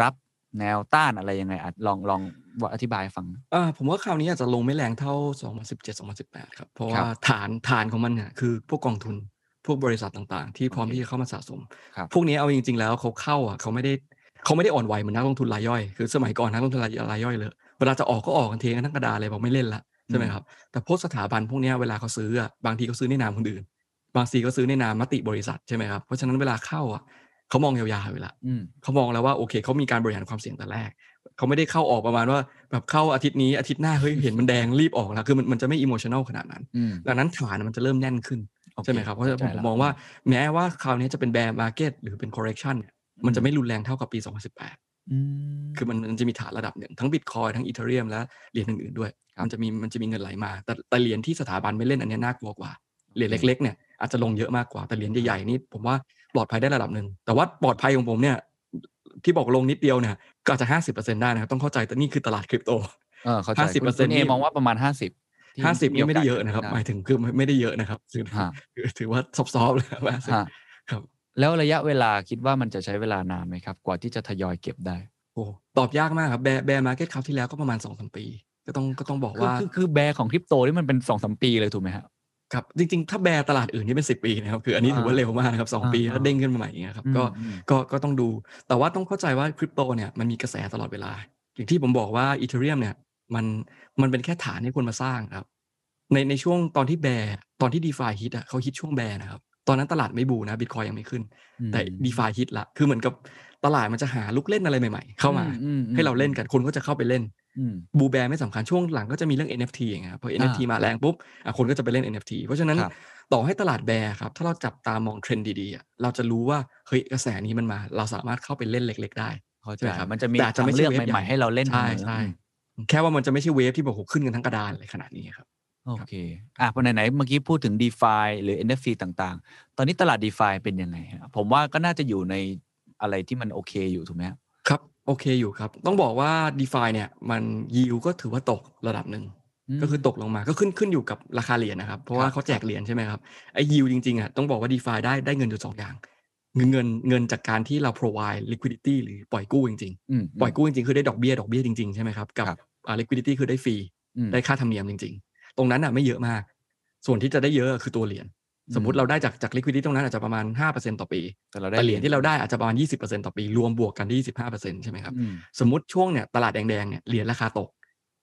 รับแนวต้านอะไรยังไงอะลองลอง ว่าอธิบายให้ฟังอ่าผมว่าคราวนี้อาจจะลงไม่แรงเท่า 2017 2018 ครับ เพราะครัว่าบฐานฐานของมันเนี่ยคือพวกกองทุนพวกบริษัทต่างๆ ที่พร้อมโอเคที่จะเข้ามาสะสมครับพวกนี้เอาจริง ๆ แล้วเขาเข้าอะเขาไม่ได้เขาไม่ได้อ่อนไหวเหมือนนักลงทุนรายย่อย คือสมัยก่อนนักลงทุนรายรายย่อยเลย เวลาจะออกก็ออกกันเทกันทั้งกระดาษเลยบอกไม่เล่นละใช่ไหมครับ แต่พวกสถาบันพวกเนี้ยเวลาเขาซื้ออะบางทีเขาซื้อในนามคนอื่น บางทีก็ซื้อในนามมติบริษัทใช่ไหมครับ เพราะฉะนั้นเวลาเข้าอะเขามองยาวๆอยู่ละอืมเขามองแล้วว่าโอเคเขามีการบริหารความเสี่ยงแต่แรก เขาไม่ได้เข้าออกประมาณว่า แบบเข้าอาทิตย์นี้อาทิตย์หน้าเฮ้ยเห็นมันแดงรีบออกแล้วคือมันมันจะไม่อิโมชัน a ลขนาดนั้นอืมดังนั้นฐานมันจะเริ่มแน่นขึ้นโอเคใช่ไหมครับเพราะฉะนั้นเข้าใจผมละมองว่าแม้ว่าคราวนี้จะเป็น bear market หรือเป็น correction เนี่ยมันจะไม่รุนแรงเท่ากับปี 2018อืมคือมันมันจะมีฐานระดับหนึ่งทั้งบิตคอยทั้ง Ethereum และเหรียญอื่นๆด้วยครับมันจะมีมันจะมีเงินไหลมา แต่แต่เหรียญที่สถาบันไม่เล่นอันเนี้ยน่ากลัวกว่าเหรียญเล็กๆเนี่ยอาจจะลงเยอะมากกว่าแต่เหรียญใหญ่ๆนี่ผมว่าปลอดภัยได้ระดับหนึ่งแต่ว่าปลอดภัยของผมเนี่ย ที่บอกลงนิดเดียวเนี่ยก็อาจจะห้าสิบเปอร์เซ็นต์ได้นะครับต้องเข้าใจแต่นี่คือตลาดคริปโตเออเข้าใจ50%คุณคุณเอนี่มองว่าประมาณห้าสิบห้าสิบนี่ไม่ได้เยอะนะครับ หมายถึงคือไม่ได้เยอะนะครับคือฮะคือถือว่าซอฟต์ๆเลยครับห้าสิบฮะครับ แล้วระยะเวลาคิดว่ามันจะใช้เวลานานไหมครับ กว่าที่จะทยอยเก็บได้โอ้ตอบยากมากครับ bear bear market คราวที่แล้วก็ประมาณสองสามปี ก็ต้องก็ต้องบอกคือว่า คือคือ bear ของคริปโตนี่มันเป็นสองสามปีเลยถูกไหมฮะ ครับจริงๆ ถ้า bear ตลาดอื่นนี่เป็นสิบปีนะครับคืออันนี้ถือว่าอ่าเร็วมากนะครับสองอ่าปีอ่าแล้วเด้งขึ้นมาใหม่อย่างเงี้ยครับก็อืมก็ก็ต้องดู แต่ว่าต้องเข้าใจว่าคริปโตเนี่ยมันมีกระแสตลอดเวลา อย่างที่ผมบอกว่า Ethereum เนี่ยมันมันเป็นแค่ฐานให้คนมาสร้างครับ ในในช่วงตอนที่ bear ตอนที่ DeFi ฮิตอะเขาฮิตช่วง bear นะครับตอนนั้นตลาดไม่ bull นะบิตคอยยังไม่ขึ้น แต่อืม DeFi ฮิตละคือเหมือนกับตลาดมันจะหาลูกเล่นอะไรใหม่ ๆ เข้ามาอืมอืมให้เราเล่นกันคนก็จะเข้าไปเล่นอืม bull bear ไม่สำคัญช่วงหลังก็จะมีเรื่อง NFT อย่างเงี้ยครับพอ NFT มาแรงปุ๊บอะคนก็จะไปเล่น NFT เพราะฉะนั้นครับต่อให้ตลาดแบร์ครับ ถ้าเราจับตามองเทรนด์ดีๆอะเราจะรู้ว่าเฮ้ยกระแสนี้มันมา เราสามารถเข้าไปเล่นเล็ก ๆ ได้เข้าใจใช่ไหมครับมันจะมีแต่อาจจะทางไม่ใช่เลือกเวฟใหม่ใหญ่ๆให้เราเล่นใช่เสมอใช่อืมแค่ว่ามันจะไม่ใช่เวฟที่แบบโหขึ้นกันทั้งกระดานเลยขนาดนี้ครับโอเคอะพอไหนๆเมื่อกี้พูดถึง d e f i หรือ NFT ต่างๆ ตอนนี้ตลาด d e f i เป็นยังไงฮะผมว่าก็น่าจะอยู่ในอะไรที่มันโอเคอยู่ถูกไหมครับครับ โอเคอยู่ครับ ต้องบอกว่า d e f i เนี่ยมันยิวก็ถือว่าตกระดับหนึ่งมก็คือตกลงมาก็ขึ้นขึ้นอยู่กับราคาเหรียญนะครับ เพราะว่าครับเขาแจกเหรียญใช่ไหมครับไอ้ยิวจริงๆอะต้องบอกว่า d e f i ได้ได้เงินอยู่สองอย่างเงินเงินเงินจากการที่เรา provide liquidity หรือปล่อยกู้จริงอืมๆปล่อยกู้จริงๆ คือได้ดอกเบี้ยดอกเบี้ยจริงๆ ใช่ไหมครับกับครับอ่า liquidity คือได้ฟรีอืมได้ค่าธรรมเนียมจริง ๆ ตรงนั้นอะไม่เยอะมาก ส่วนที่จะได้เยอะคือตัวเหรียญอืม สมมติเราได้จากจาก liquidity ตรงนั้นอาจจะประมาณ 5%ต่อปี แต่เราได้แต่เหรียญที่เราได้อาจจะประมาณ 20%ต่อปี รวมบวกกันที่ 25%ใช่ไหมครับอืมสมมติช่วงเนี่ยตลาดแดงๆเนี่ยเหรียญราคาตก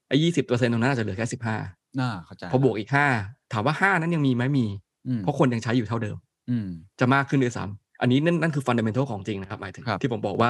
ไอ้ยี่สิบเปอร์เซ็นต์ตรงนั้นอาจจะเหลือแค่สิบห้าน่าเข้าใจพอบวกอีกห้าถามว่าห้านั้นยังมีไหมมีอืมเพราะคนยังใช้อยู่เท่าเดิม อืมจะมากขึ้นด้วยซ้ำอันนี้นั่นนั่นคือ fundamental ของจริงนะครับหมายถึงครับที่ผมบอกว่า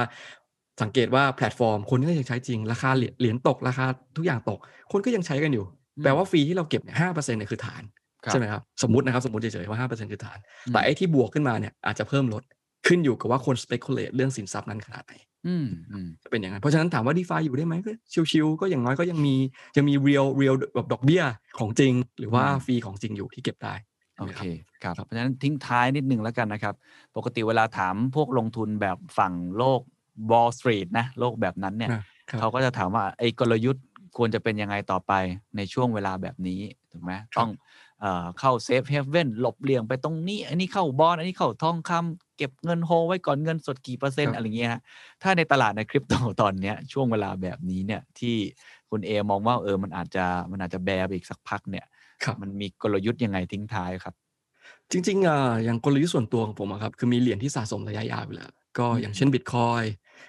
สังเกตว่าแพลตฟอร์ม คนก็ยังใช้จริง ราคาเหรียญเหรียญตกราคาทุกอย่างตก คนก็ยังใช้กันอยู่ แปลว่า fee ที่เราเก็บเนี่ยห้าเปอร์เซ็นต์เนี่ยคือฐานครับ ใช่ไหมครับสมมตินะครับสมมติเฉยๆว่าห้าเปอร์เซ็นต์คือฐานอืมแต่ไอ้ที่บวกขึ้นมาเนี่ยอาจจะเพิ่มลดขึ้นอยู่กับว่าคน speculate เรื่องสินทรัพย์นั้นขนาดไหนอืมอืมจะเป็นอย่างนั้น เพราะฉะนั้นถามว่า d e f i อยู่ได้ไหมก็ชิวๆก็อย่างน้อยก็ยังมียังมี real real แบบดอกเบี้ยของจริง หรือว่าอืมฟรีของจริงอยู่ที่เก็บได้โอนะเคครับครับเพราะฉะนั้นทิ้งท้ายนิดนึงแล้วกันนะครับ ปกติเวลาถามพวกลงทุนแบบฝั่งโลก Wall Street นะโลกแบบนั้นเนี่ยครับเขาก็จะถามว่าไอ้กลยุทธ์ควรจะเป็นยังไงต่อไปในช่วงเวลาแบบนี้ถูกไหมต้อง เอ่อเข้า safe haven หลบเลี่ยงไปตรงนี้ อันนี้เข้าบอลอันนี้เข้าทองคำเก็บเงินโฮไว้ก่อนเงินสดกี่เปอร์เซ็นต์อะไรเงี้ยฮะถ้าในตลาดในคริปโตตอนเนี้ยช่วงเวลาแบบนี้เนี่ยที่คุณเอมองว่าเออมันอาจจะมันอาจจะ bear ไปอีกสักพักเนี่ยครับมันมีกลยุทธ์ยังไงทิ้งท้ายครับจริงๆอ่าอย่างกลยุทธ์ส่วนตัวของผมอะครับคือมีเหรียญที่สะสมระยะยาวอยู่แล้ว ก็อืมอย่างเช่น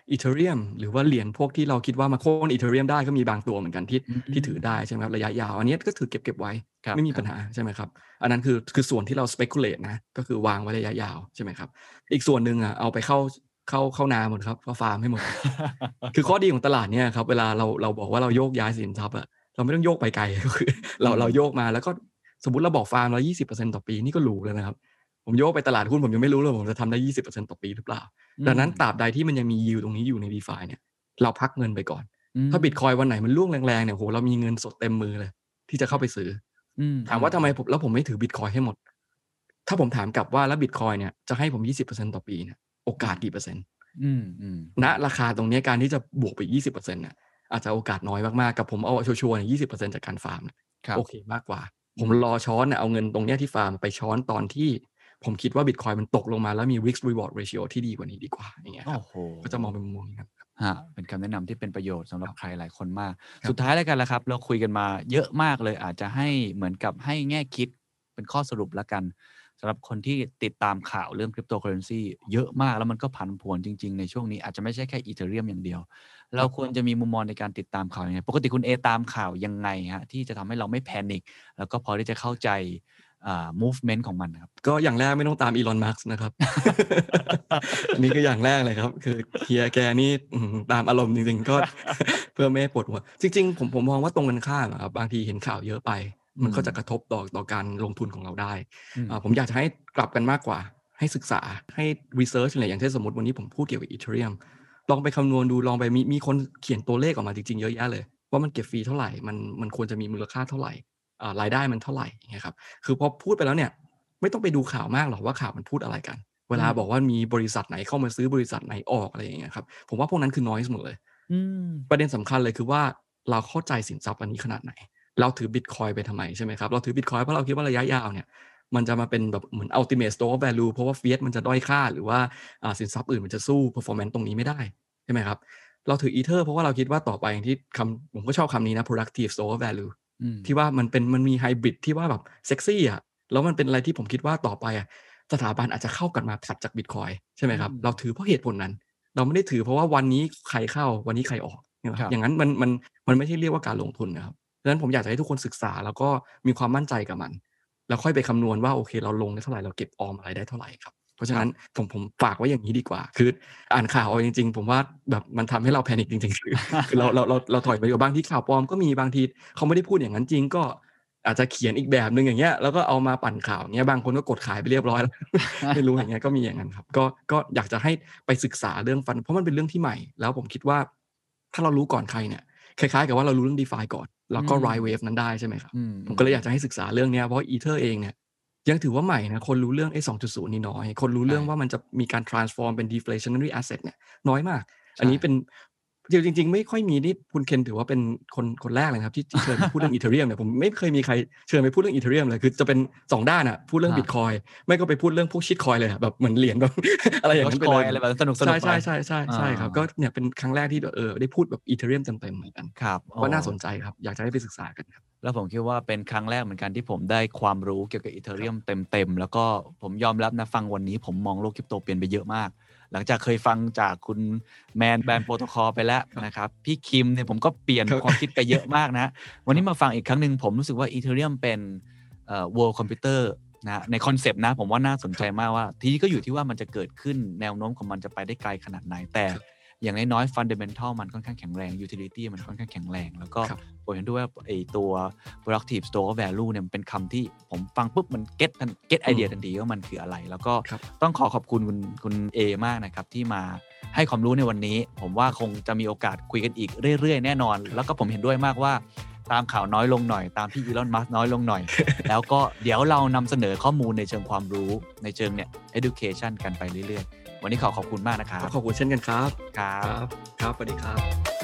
Bitcoin Ethereum หรือว่าเหรียญพวกที่เราคิดว่ามาโค่น Ethereum ได้ก็มีบางตัวเหมือนกันที่อืมที่ถือได้ใช่ไหมครับระยะยาว อันนี้ก็ถือเก็บเก็บไว้ครับไม่มีครับปัญหาใช่ไหมครับ อันนั้นคือคือส่วนที่เรา speculate นะก็คือวางไว้ระยะยาวใช่ไหมครับ อีกส่วนหนึ่งอะเอาไปเข้าเข้าเข้านาหมดครับเข้าฟาร์มให้หมด คือข้อดีของตลาดเนี่ยครับเวลาเราเราบอกว่าเราโยกย้ายสินทรัพย์อะเราไม่ต้องโยกไปไกลก็คือ เราอืมเราโยกมาแล้วก็สมมติเราบอกฟาร์มเรายี่สิบเปอร์เซ็นต่อปีนี่ก็รู้แล้วนะครับ ผมโยกไปตลาดหุ้นผมยังไม่รู้เลยผมจะทำได้ยี่สิบเปอร์เซ็นต่อปีหรือเปล่า ดังนั้นตราบใดที่มันยังมียิวตรงนี้อยู่ใน d e f i เนี่ยเราพักเงินไปก่อนอืมถ้าบิตคอยวันไหนมันร่วงแรงๆเนี่ยโหเรามีเงินสดเต็มมือเลย ที่จะเข้าไปซื้ออืถามว่าทำไมผมแล้วผมไม่ถือบิตคอยให้หมด ถ้าผมถามกลับว่าแล้วบิตคอยเนี่ยจะให้ผมยี่สิบเปอร์เซ็นต์ต่อปีเนี่ยโอกาสกี่เปอร์เซ็นต์อืมอืมณราคาตรงเนี้ยการที่จะบวกไป20%เนี่ยอาจจะโอกาสน้อยมากๆกับผมเอาชัวร์ๆเนี่ย20%จากการฟาร์มเนี่ยครับโอเคมากกว่า ผมรอช้อนน่ะเอาเงินตรงเนี้ยที่ฟาร์มไปช้อนตอนที่ ผมคิดว่าบิตคอยมันตกลงมาแล้วมี risk reward ratio ที่ดีกว่านี้ดีกว่าอย่างเงี้ยครับโอ้โหก็จะมองเป็นมุมมองอย่างนั้นครับฮะเป็นคำแนะนำที่เป็นประโยชน์สำหรับใครหลายคนมากครับสุดท้ายแล้วกันละครับ เราคุยกันมาเยอะมากเลยอาจจะให้เหมือนกับให้แง่คิดเป็นข้อสรุปแล้วกันสำหรับคนที่ติดตามข่าวเรื่องคริปโตเคอเรนซีเยอะมากแล้วมันก็ผันผวนจริง ๆ ในช่วงนี้อาจจะไม่ใช่แค่ Ethereum อย่างเดียว เราควรจะมีมุมมองในการติดตามข่าวยังไง ปกติคุณเอตามข่าวยังไงฮะที่จะทำให้เราไม่ panic แล้วก็พอที่จะเข้าใจอ่า movement ของมันครับ ก็อย่างแรกไม่ต้องตามอีลอนมัสก์นะครับ อันนี้ก็อย่างแรกเลยครับ คือเฮียแกนี่อื้อหือตามอารมณ์จริงๆ ก็เพื่อไม่ให้ปวดหัว จริง ๆ ผมผมมองว่าตรงกันข้ามอะครับบางทีเห็นข่าวเยอะไป มันก็จะกระทบต่อต่อการลงทุนของเราได้อืมอ่าผมอยากจะให้กลับกันมากกว่า ให้ศึกษาให้ research อะไรอย่างเช่นสมมติวันนี้ผมพูดเกี่ยวกับ Ethereum ลองไปคำนวณดูลองไปมีมีคนเขียนตัวเลขออกมาจริงๆเยอะแยะเลยว่ามันเก็บฟรีเท่าไหร่มันมันควรจะมีมูลค่าเท่าไหร่อ่า รายได้มันเท่าไหร่อย่างเงี้ยครับคือพอพูดไปแล้วเนี่ยไม่ต้องไปดูข่าวมากหรอกว่าข่าวมันพูดอะไรกัน เวลาอืมบอกว่ามีบริษัทไหนเข้ามาซื้อบริษัทไหนออกอะไรอย่างเงี้ยครับผมว่าพวกนั้นคือ noise หมดเลยอืมประเด็นสำคัญเลยคือว่าเราเข้าใจสินทรัพย์อันนี้ขนาดไหน เราถือบิตคอยไปทำไมใช่ไหมครับเราถือบิตคอยเพราะเราคิดว่าระยะยาวเนี่ยมันจะมาเป็นแบบเหมือน ultimate store of value เพราะว่า fiat มันจะด้อยค่า หรือว่าอ่าสินทรัพย์อื่นมันจะสู้ performance ตรงนี้ไม่ได้ใช่ไหมครับเราถืออีเทอร์เพราะว่าเราคิดว่าต่อไปอย่างที่คำผมก็ชอบคำนี้นะ productive store of value อืม ที่ว่ามันเป็นมันมีไฮบริดที่ว่าแบบเซ็กซี่อะแล้วมันเป็นอะไรที่ผมคิดว่าต่อไปอะสถาบันอาจจะเข้ากันมาถัดจากบิตคอยใช่ไหมครับอืมเราถือเพราะเหตุผลนั้น เราไม่ได้ถือเพราะว่าวันนี้ใครเข้าวันนี้ใครออกนะคครัรับบอย่างนั้นมันมันมันไม่ใช่เรียกว่าการลงทุนนะครับดังนั้นผมอยากจะให้ทุกคนศึกษา แล้วก็มีความมั่นใจกับมัน แล้วค่อยไปคำนวณว่าโอเค เราลงได้เท่าไหร่เราเก็บออมอะไรได้เท่าไหร่ครับ เพราะฉะนั้นผมผมฝากไว้อย่างนี้ดีกว่า คืออ่านข่าวเอาจริง ๆ ผมว่าแบบมันทำให้เราแพนิคจริงๆคือคือเราเราเราเราถอยไปกับบางที่ข่าวปลอมก็มีบางทีเขาไม่ได้พูดอย่างนั้นจริงก็อาจจะเขียนอีกแบบหนึ่งอย่างเงี้ยแล้วก็เอามาปั่นข่าวเงี้ยบางคนก็กดขายไปเรียบร้อยแล้วไม่รู้อย่างเงี้ยก็มีอย่างนั้นครับก็ก็อยากจะให้ไปศึกษาเรื่องฟัน เพราะมันเป็นเรื่องที่ใหม่ แล้วผมคิดว่า ถ้าเรารู้ก่อนใครเนี่ยคล้ายๆกับว่าเรารู้เรื่อง DeFi ก่อน แล้วก็อืม ride wave นั้นได้ใช่ไหมครับอืมผมก็เลยอยากจะให้ศึกษาเรื่องเนี้ยเพราะอีเทอร์เองเนี่ย ยังถือว่าใหม่นะ คนรู้เรื่องไอ้สองจุดศูนย์นี่น้อย คนรู้เรื่องว่ามันจะมีการ transform เป็น deflationary asset เนี่ยน้อยมาก อันนี้เป็น จริง ๆ ไม่ค่อยมีนี่คุณเคนถือว่าเป็นคนคนแรกเลยครับ ที่ที่เชิญไปพูดเรื่องอีเทเรียมเนี่ยผมไม่เคยมีใครเชิญไปพูดเรื่องอีเทเรียมเลยคือจะเป็นสองด้านอะพูดเรื่องอ่าบิตคอยไม่ก็ไปพูดเรื่องพวกชิตคอยเลยอะแบบเหมือนเหรียญแบบอะไรอย่างนั้นไปคเลอยยอะไรแบบสนุกสนุกใช่ใช่ใช่ใช่ใช่ครับอ่าก็เนี่ยเป็นครั้งแรกที่เออได้พูดแบบอีเทเรียมเต็มๆเหมือนกันครับก็น่าสนโอ้ใจครับอยากจะให้ไปศึกษากันครับแล้วผมคิดว่าเป็นครั้งแรกเหมือนกันที่ผมได้ความรู้เกี่ยวกับอีเทเรียมเต็มๆแล้วก็ผมยอมรับนะฟังวันนี้ผมมองโลกคริปโตเปลี่ยนไปเยอะมาก หลังจากเคยฟังจากคุณแมน Band Protocol ไปแล้วนะครับ พี่คิมเนี่ยผมก็เปลี่ยนครับความคิดไปเยอะมากนะ วันนี้มาฟังอีกครั้งหนึ่งผมรู้สึกว่า Ethereum เป็นเอ่อ world computer นะในคอนเซปต์นะผมว่าน่าสนใจมากว่า ทีนี้ก็อยู่ที่ว่ามันจะเกิดขึ้นแนวโน้มของมันจะไปได้ไกลขนาดไหนแต่ครับ อย่างน้อยๆ fundamental มันค่อนข้างแข็งแรง utility มันค่อนข้างแข็งแรง แล้วก็ครับผมเห็นด้วยว่าไอตัว productive store value เนี่ยมันเป็นคำที่ผมฟังปุ๊บมัน get ทัน get ไอเดียทันทีว่ามันคืออะไร แล้วก็ครับต้องขอขอบคุณคุณคุณเอมากนะครับ ที่มาให้ความรู้ในวันนี้ ผมว่าคงจะมีโอกาสคุยกันอีกเรื่อยๆ แน่นอน แล้วก็ผมเห็นด้วยมากว่าตามข่าวน้อยลงหน่อยตามพี่อีลอนมัสน้อยลงหน่อย แล้วก็เดี๋ยวเรานำเสนอข้อมูลในเชิงความรู้ในเชิงเนี่ย education กันไปเรื่อยๆ วันนี้ขอขอบคุณมากนะครับขอบคุณเช่นกันครับครับครับสวัสดีครับ